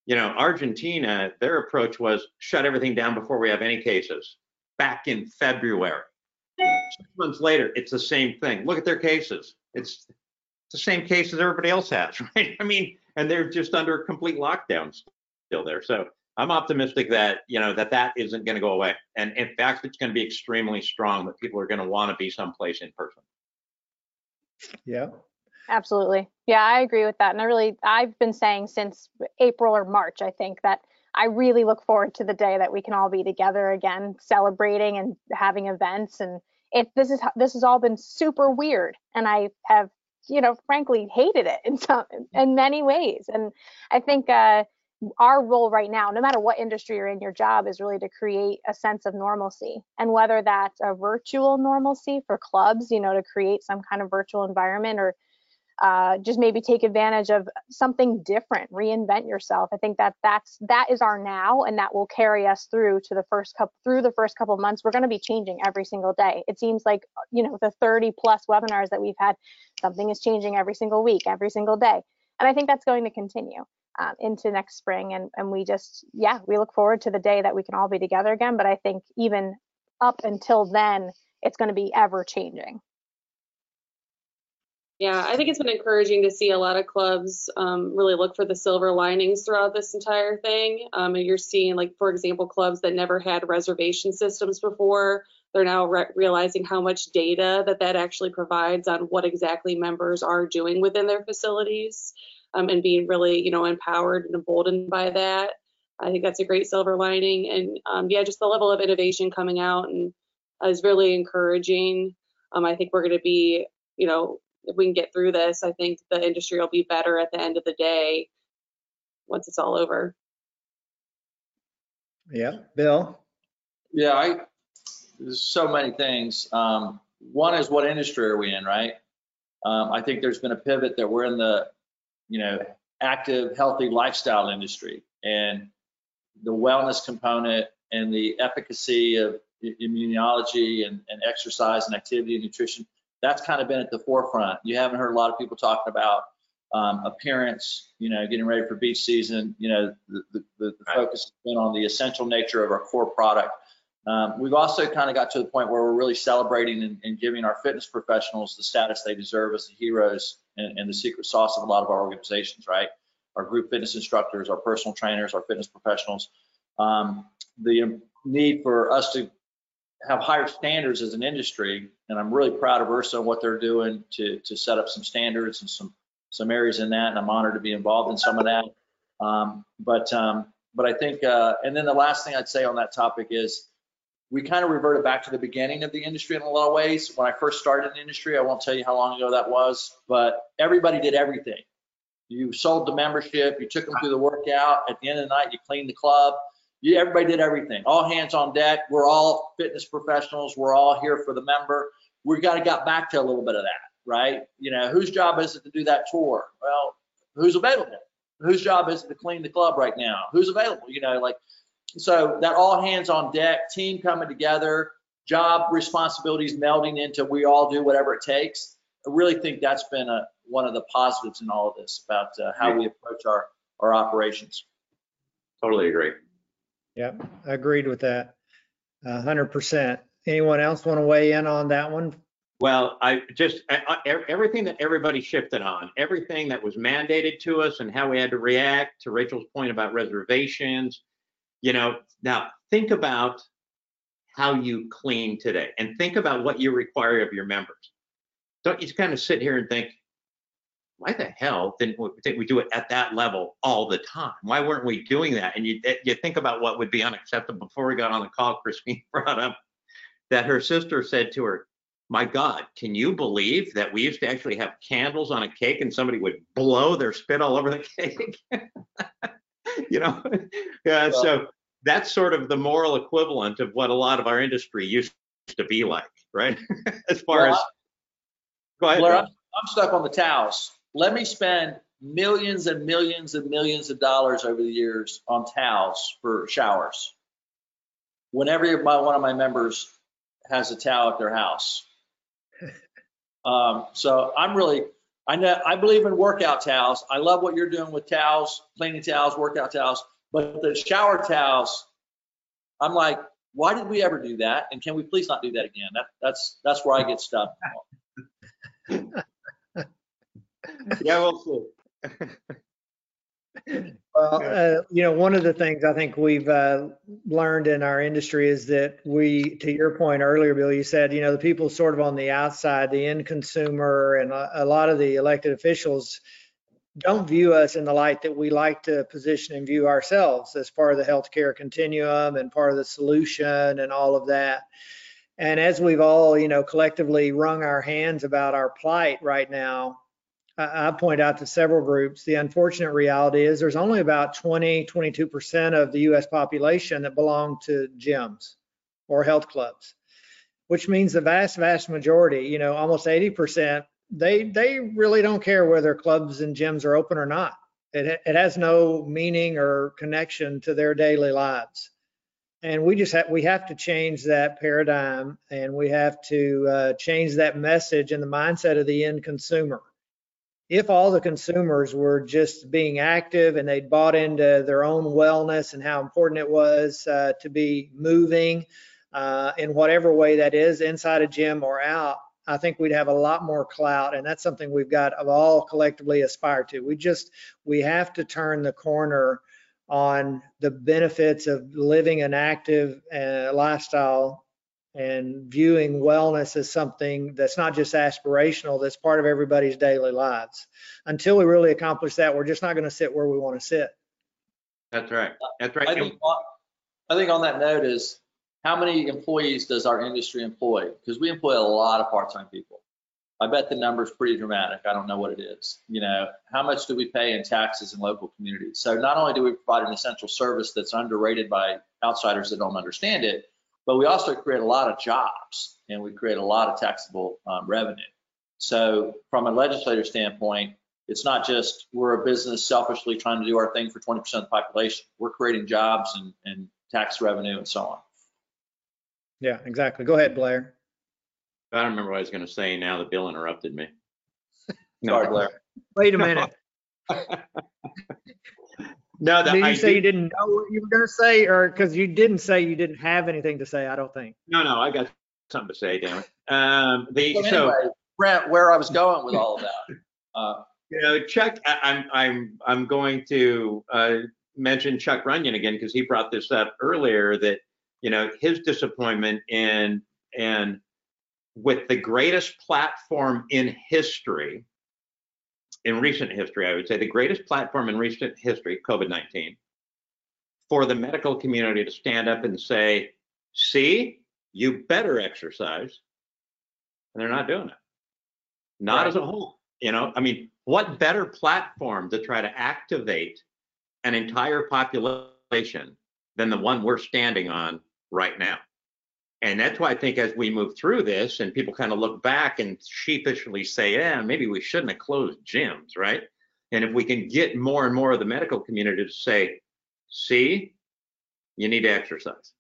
B: you know, Argentina, their approach was shut everything down before we have any cases back in February. Six months later, it's the same thing. Look at their cases. It's the same cases everybody else has, <laughs> right? I mean, and they're just under complete lockdown still there. So I'm optimistic that, you know, that that isn't going to go away. And in fact, it's going to be extremely strong that people are going to want to be someplace in person.
A: Yeah.
E: Absolutely. Yeah, I agree with that. And I really, I've been saying since April or March, I think that I really look forward to the day that we can all be together again, celebrating and having events. And it, this is, this has all been super weird. And I have, you know, frankly hated it in some, in many ways. And I think, uh, our role right now, no matter what industry you're in, your job is really to create a sense of normalcy. And whether that's a virtual normalcy for clubs, you know, to create some kind of virtual environment or uh, just maybe take advantage of something different, reinvent yourself. I think that that's that is our now, and that will carry us through to the first couple through the first couple months. We're going to be changing every single day. It seems like you know the 30 plus webinars that we've had, something is changing every single week, every single day, and I think that's going to continue. Um, into next spring. And and we just yeah we look forward to the day that we can all be together again. But i think even up until then it's going to be ever changing.
C: Yeah, I think it's been encouraging to see a lot of clubs um, really look for the silver linings throughout this entire thing. Um, and you're seeing, like, for example, clubs that never had reservation systems before, they're now re- realizing how much data that that actually provides on what exactly members are doing within their facilities um, and being really, you know, empowered and emboldened by that. I think that's a great silver lining. And um, yeah, just the level of innovation coming out and uh, is really encouraging. Um, I think we're going to be, you know, if we can get through this, I think the industry will be better at the end of the day once it's all over.
A: Yeah. Bill?
D: Yeah, I, there's so many things. Um, one is what industry are we in, right? Um, I think there's been a pivot that we're in the, you know, active, healthy lifestyle industry and the wellness component and the efficacy of immunology and, and exercise and activity and nutrition that's kind of been at the forefront. You haven't heard a lot of people talking about um, appearance, you know, getting ready for beach season. You know, the, the, the right. focus has been on the essential nature of our core product. Um, we've also kind of got to the point where we're really celebrating and, and, giving our fitness professionals the status they deserve as the heroes and, and, the secret sauce of a lot of our organizations, right? Our group fitness instructors, our personal trainers, our fitness professionals. Um, the need for us to have higher standards as an industry, and I'm really proud of IHRSA and what they're doing to to set up some standards and some some areas in that, and I'm honored to be involved in some of that. Um, but um, but I think, uh, and then the last thing I'd say on that topic is we kind of reverted back to the beginning of the industry in a lot of ways. When I first started in industry, I won't tell you how long ago that was, but everybody did everything. You sold the membership, you took them through the workout. At the end of the night, you cleaned the club. You, everybody did everything. All hands on deck. We're all fitness professionals. We're all here for the member. We've got to get back to a little bit of that, right? You know, whose job is it to do that tour? Well, who's available? Whose job is it to clean the club right now? Who's available? You know, like so that all hands on deck, team coming together, job responsibilities melding into we all do whatever it takes. I really think that's been a, one of the positives in all of this about uh, how we approach our, our operations.
B: Totally agree.
A: Yep, I agreed with that. Hundred percent. Anyone else want to weigh in on that one?
B: Well, I just, I- I- everything that everybody shifted on, everything that was mandated to us and how we had to react to Rachel's point about reservations, you know, now think about how you clean today and think about what you require of your members. Don't you kind of sit here and think, why the hell didn't we, do it at that level all the time? Why weren't we doing that? And you, you think about what would be unacceptable. Before we got on the call, <laughs> Christine brought up that her sister said to her, my God, can you believe that we used to actually have candles on a cake and somebody would blow their spit all over the <laughs> cake? <laughs> <laughs> you know, so that's sort of the moral equivalent of what a lot of our industry used to be like, right? <laughs> as far
D: Well,
B: as, go ahead.
D: Blair, I'm, I'm stuck on the towels. Let me spend millions and millions and millions of dollars over the years on towels for showers. Whenever my, one of my members has a towel at their house. <laughs> Um, so I'm really, I know, I believe in workout towels. I love what you're doing with towels, cleaning towels, workout towels, but the shower towels, I'm like, why did we ever do that? And can we please not do that again? That, that's, that's where I get stuck. <laughs>
B: Yeah, we'll see. <laughs>
A: Well, uh, you know, one of the things I think we've uh, learned in our industry is that we, to your point earlier, Bill, you said, you know, the people sort of on the outside, the end consumer, and a, a lot of the elected officials don't view us in the light that we like to position and view ourselves as part of the healthcare continuum and part of the solution and all of that. And as we've all, you know, collectively wrung our hands about our plight right now, I point out to several groups, the unfortunate reality is there's only about 20, 22% of the US population that belong to gyms or health clubs, which means the vast, vast majority, you know, almost 80%, they, they really don't care whether clubs and gyms are open or not. It, it has no meaning or connection to their daily lives. And we just have, we have to change that paradigm and we have to uh, change that message and the mindset of the end consumer if all the consumers were just being active and they'd bought into their own wellness and how important it was uh, to be moving uh, in whatever way that is, inside a gym or out, I think we'd have a lot more clout. And that's something we've got of all collectively aspire to. We just, we have to turn the corner on the benefits of living an active uh, lifestyle and viewing wellness as something that's not just aspirational, that's part of everybody's daily lives. Until we really accomplish that, we're just not going to sit where we want to sit.
B: That's right. That's right.
D: I think, on- I think on that note is, how many employees does our industry employ? Because we employ a lot of part-time people. I bet the number's pretty dramatic. I don't know what it is. You know, how much do we pay in taxes in local communities? So not only do we provide an essential service that's underrated by outsiders that don't understand it, but we also create a lot of jobs and we create a lot of taxable um, revenue. So from a legislator standpoint, it's not just we're a business selfishly trying to do our thing for 20% of the population. We're creating jobs and, and tax revenue and so on.
A: Yeah, exactly. Go ahead, Blair.
B: I don't remember what I was going to say now that Bill interrupted me.
D: Sorry, Blair.
A: Wait a minute. <laughs>
B: No, that
A: Did
B: I
A: you say you
B: did-
A: didn't know what you were going to say or because you didn't say you didn't have anything to say, I don't think.
B: no, no, I got something to say, damn it. Um, the,
D: So
B: so,
D: Brent, where I was going with all of that. Uh,
B: you know, Chuck, I, I'm, I'm, I'm going to, uh, mention Chuck Runyon again, because he brought this up earlier that, you know, his disappointment in, and with the greatest platform in history in recent history, I would say the greatest platform in recent history, COVID-19, for the medical community to stand up and say, see, you better exercise. And they're not doing it. Not
A: Right.
B: as a whole. You know, I mean, what better platform to try to activate an entire population than the one we're standing on right now? And that's why I think as we move through this and people kind of look back and sheepishly say, yeah, maybe we shouldn't have closed gyms, right? And if we can get more and more of the medical community to say, see, you need to exercise.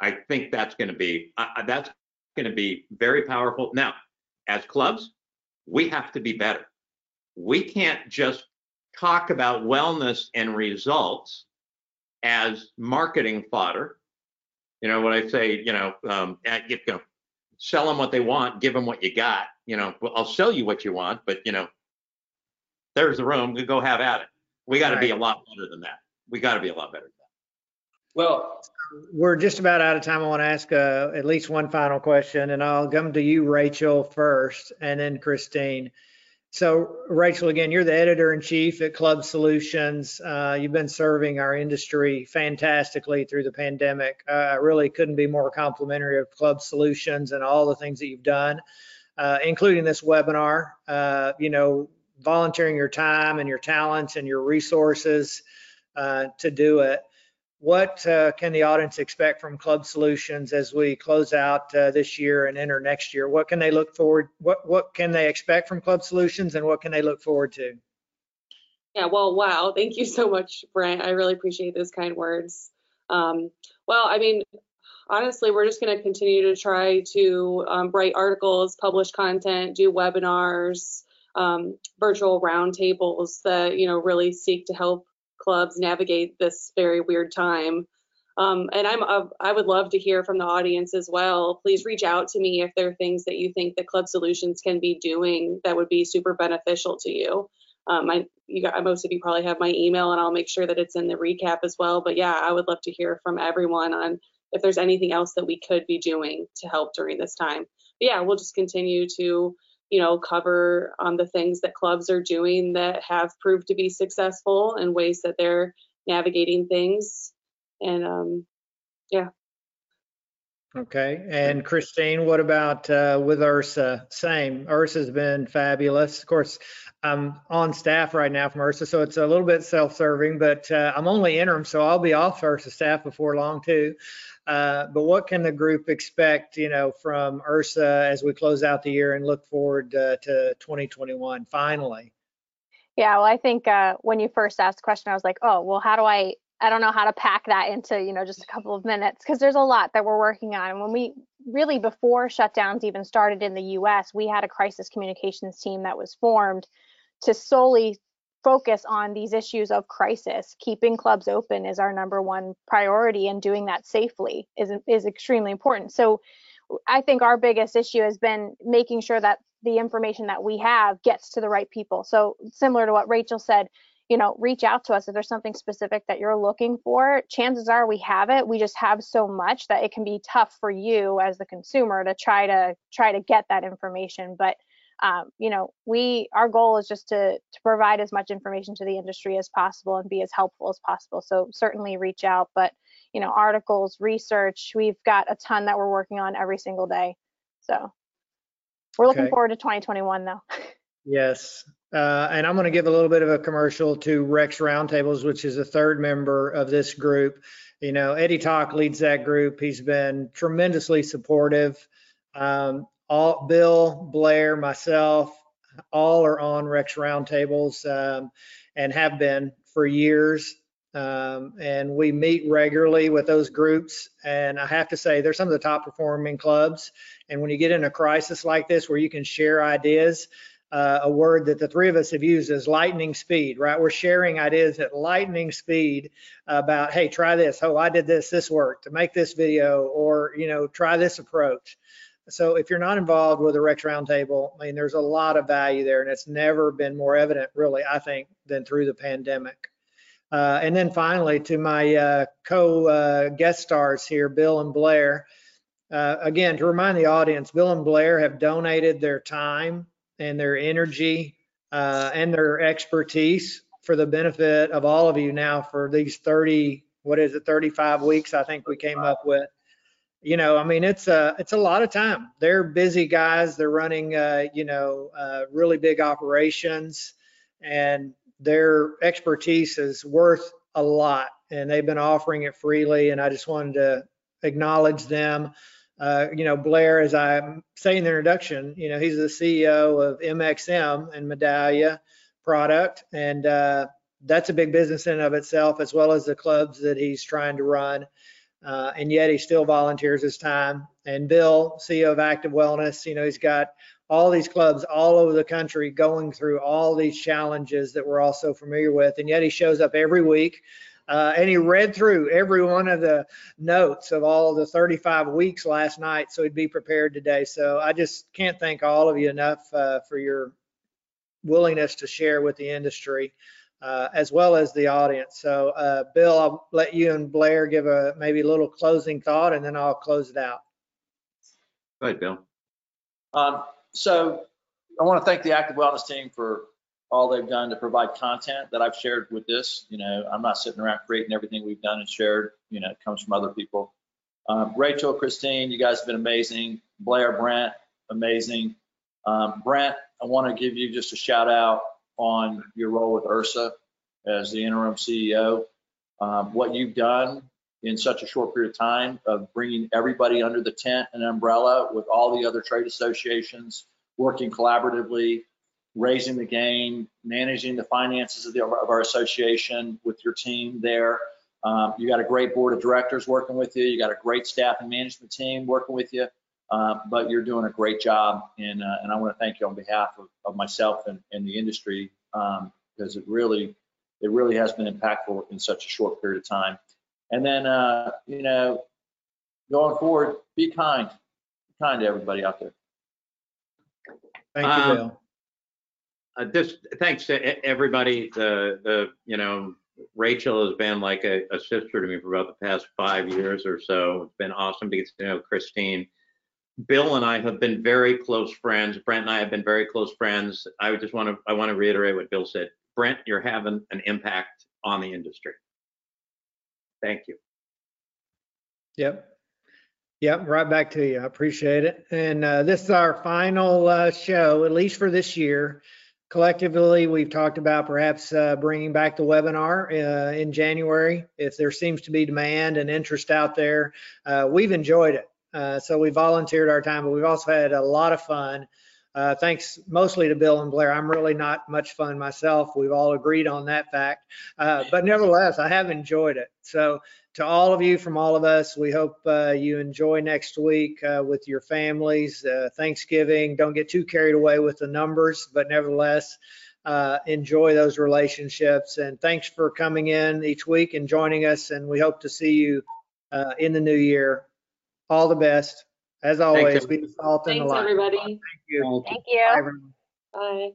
B: I think that's going to be uh, that's going to be very powerful. Now, as clubs, we have to be better. We can't just talk about wellness and results as marketing fodder. You know what I say? You know, um, at, you know, sell them what they want, give them what you got. You know, I'll sell you what you want, but you know, there's the room. We go have at it. We got to be a lot better than that. We got to be a lot better than that.
D: Well,
A: We're just about out of time. I want to ask uh, at least one final question, and I'll come to you, Rachel, first, and then Christine. So, Rachel, again, you're the editor in chief at Club Solutions. Uh, you've been serving our industry fantastically through the pandemic. Uh, I really couldn't be more complimentary of Club Solutions and all the things that you've done, uh, including this webinar. Uh, you know, volunteering your time and your talents and your resources uh, to do it. What uh, can the audience expect from Club Solutions as we close out uh, this year and enter next year? What can they look forward? What what can they expect from Club Solutions, and what can they look forward to?
C: Yeah, well, wow. Thank you so much, Brent. I really appreciate those kind words. Um, well, I mean, honestly, we're just going to continue to try to um, write articles, publish content, do webinars, um, virtual roundtables that, you know, really seek to help clubs navigate this very weird time. Um, and I'm, uh, I would love to hear from the audience as well. Please reach out to me if there are things that you think that Club Solutions can be doing that would be super beneficial to you. Um, I, you got, most of you probably have my email and I'll make sure that it's in the recap as well. But yeah, I would love to hear from everyone on if there's anything else that we could be doing to help during this time. But yeah, we'll just continue to, you know, cover um, the things that clubs are doing that have proved to be successful and ways that they're navigating things. And um, yeah.
A: Okay, and Christine, what about uh, with IHRSA? Same. IHRSA's been fabulous. Of course, I'm on staff right now from IHRSA, so it's a little bit self-serving, but uh, I'm only interim, so I'll be off IHRSA staff before long too. Uh, but what can the group expect, you know, from IHRSA as we close out the year and look forward uh, to 2021? Finally.
E: Yeah, well, I think uh, when you first asked the question, I was like, oh, well, how do I? I don't know how to pack that into you know just a couple of minutes because there's a lot that we're working on. And when we really before shutdowns even started in the U.S., we had a crisis communications team that was formed to solely focus on these issues of crisis. Keeping clubs open is our number one priority, and doing that safely is is extremely important. So I think our biggest issue has been making sure that the information that we have gets to the right people. So similar to what Rachel said, you know, reach out to us if there's something specific that you're looking for. Chances are we have it. We just have so much that it can be tough for you as the consumer to try to try to get that information. But um, you know, we our goal is just to to provide as much information to the industry as possible and be as helpful as possible. So certainly reach out. But you know, articles, research, we've got a ton that we're working on every single day. So we're looking
A: Okay.
E: forward to 2021 though. <laughs>
A: Yes. Uh, and I'm going to give a little bit of a commercial to Rex Roundtables, which is a third member of this group. You know, Eddie Tock leads that group. He's been tremendously supportive. Um, all Bill, Blair, myself, all are on Rex Roundtables um, and have been for years. Um, and we meet regularly with those groups. And I have to say, they're some of the top performing clubs. And when you get in a crisis like this where you can share ideas, uh, a word that the three of us have used is lightning speed, right? We're sharing ideas at lightning speed about, hey, try this. Oh, I did this, this worked to make this video, or, you know, try this approach. So if you're not involved with the Rex Roundtable, I mean, there's a lot of value there, and it's never been more evident, really, I think, than through the pandemic. Uh, and then finally, to my uh, co-guest stars here, Bill and Blair. Uh, again, to remind the audience, Bill and Blair have donated their time and their energy uh, and their expertise for the benefit of all of you now for these 30, what is it, 35 weeks, I think we came up with. You know, I mean, it's a, it's a lot of time. They're busy guys. They're running, uh, you know, uh, really big operations and their expertise is worth a lot and they've been offering it freely. And I just wanted to acknowledge them. Uh, you know, Blair, as I say in the introduction, you know, he's the CEO of MXM and Medallia product. And uh, that's a big business in and of itself, as well as the clubs that he's trying to run. Uh, and yet he still volunteers his time. And Bill, CEO of Active Wellness, you know, he's got all these clubs all over the country going through all these challenges that we're all so familiar with. And yet he shows up every week. Uh, and he read through every one of the notes of all the 35 weeks last night, so he'd be prepared today. So I just can't thank all of you enough uh, for your willingness to share with the industry, uh, as well as the audience. So, uh, Bill, I'll let you and Blair give a maybe a little closing thought, and then I'll close it out.
B: Go ahead, Bill.
D: Um, so I want to thank the Active Wellness team for all they've done to provide content that I've shared with this. You know, I'm not sitting around creating everything we've done and shared. You know, it comes from other people. Um, Rachel, Christine, you guys have been amazing. Blair, Brent, amazing. Um, Brent, I want to give you just a shout out on your role with IHRSA as the interim CEO. Um, what you've done in such a short period of time of bringing everybody under the tent and umbrella with all the other trade associations, working collaboratively, raising the game, managing the finances of, the, of our association with your team there. Um, you got a great board of directors working with you. You got a great staff and management team working with you. Uh, but you're doing a great job, and uh, and I want to thank you on behalf of, of myself and, and the industry um, because it really it really has been impactful in such a short period of time. And then uh, you know, going forward, be kind, be kind to everybody out there.
A: Thank you,
B: Um,
A: Bill.
B: Uh, just thanks to everybody. The the you know Rachel has been like a, a sister to me for about the past five years or so. It's been awesome to get to know Christine. Bill and I have been very close friends. Brent and I have been very close friends. I just want to I want to reiterate what Bill said. Brent, you're having an impact on the industry. Thank you.
A: Yep. Yep, right back to you. I appreciate it. And uh, this is our final uh, show, at least for this year. Collectively, we've talked about perhaps uh, bringing back the webinar uh, in January if there seems to be demand and interest out there. Uh, we've enjoyed it. Uh, so we volunteered our time, but we've also had a lot of fun. Uh, thanks mostly to Bill and Blair. I'm really not much fun myself. We've all agreed on that fact. Uh, but nevertheless, I have enjoyed it. So to all of you from all of us, we hope uh, you enjoy next week uh, with your families. Uh, Thanksgiving, don't get too carried away with the numbers, but nevertheless, enjoy those relationships. And thanks for coming in each week and joining us. And we hope to see you in the new year. All the best. As always, be the salt and the
C: Thanks,
A: light.
C: everybody.
A: Thank you.
E: Thank
A: Bye,
E: you.
A: everyone.
C: Bye.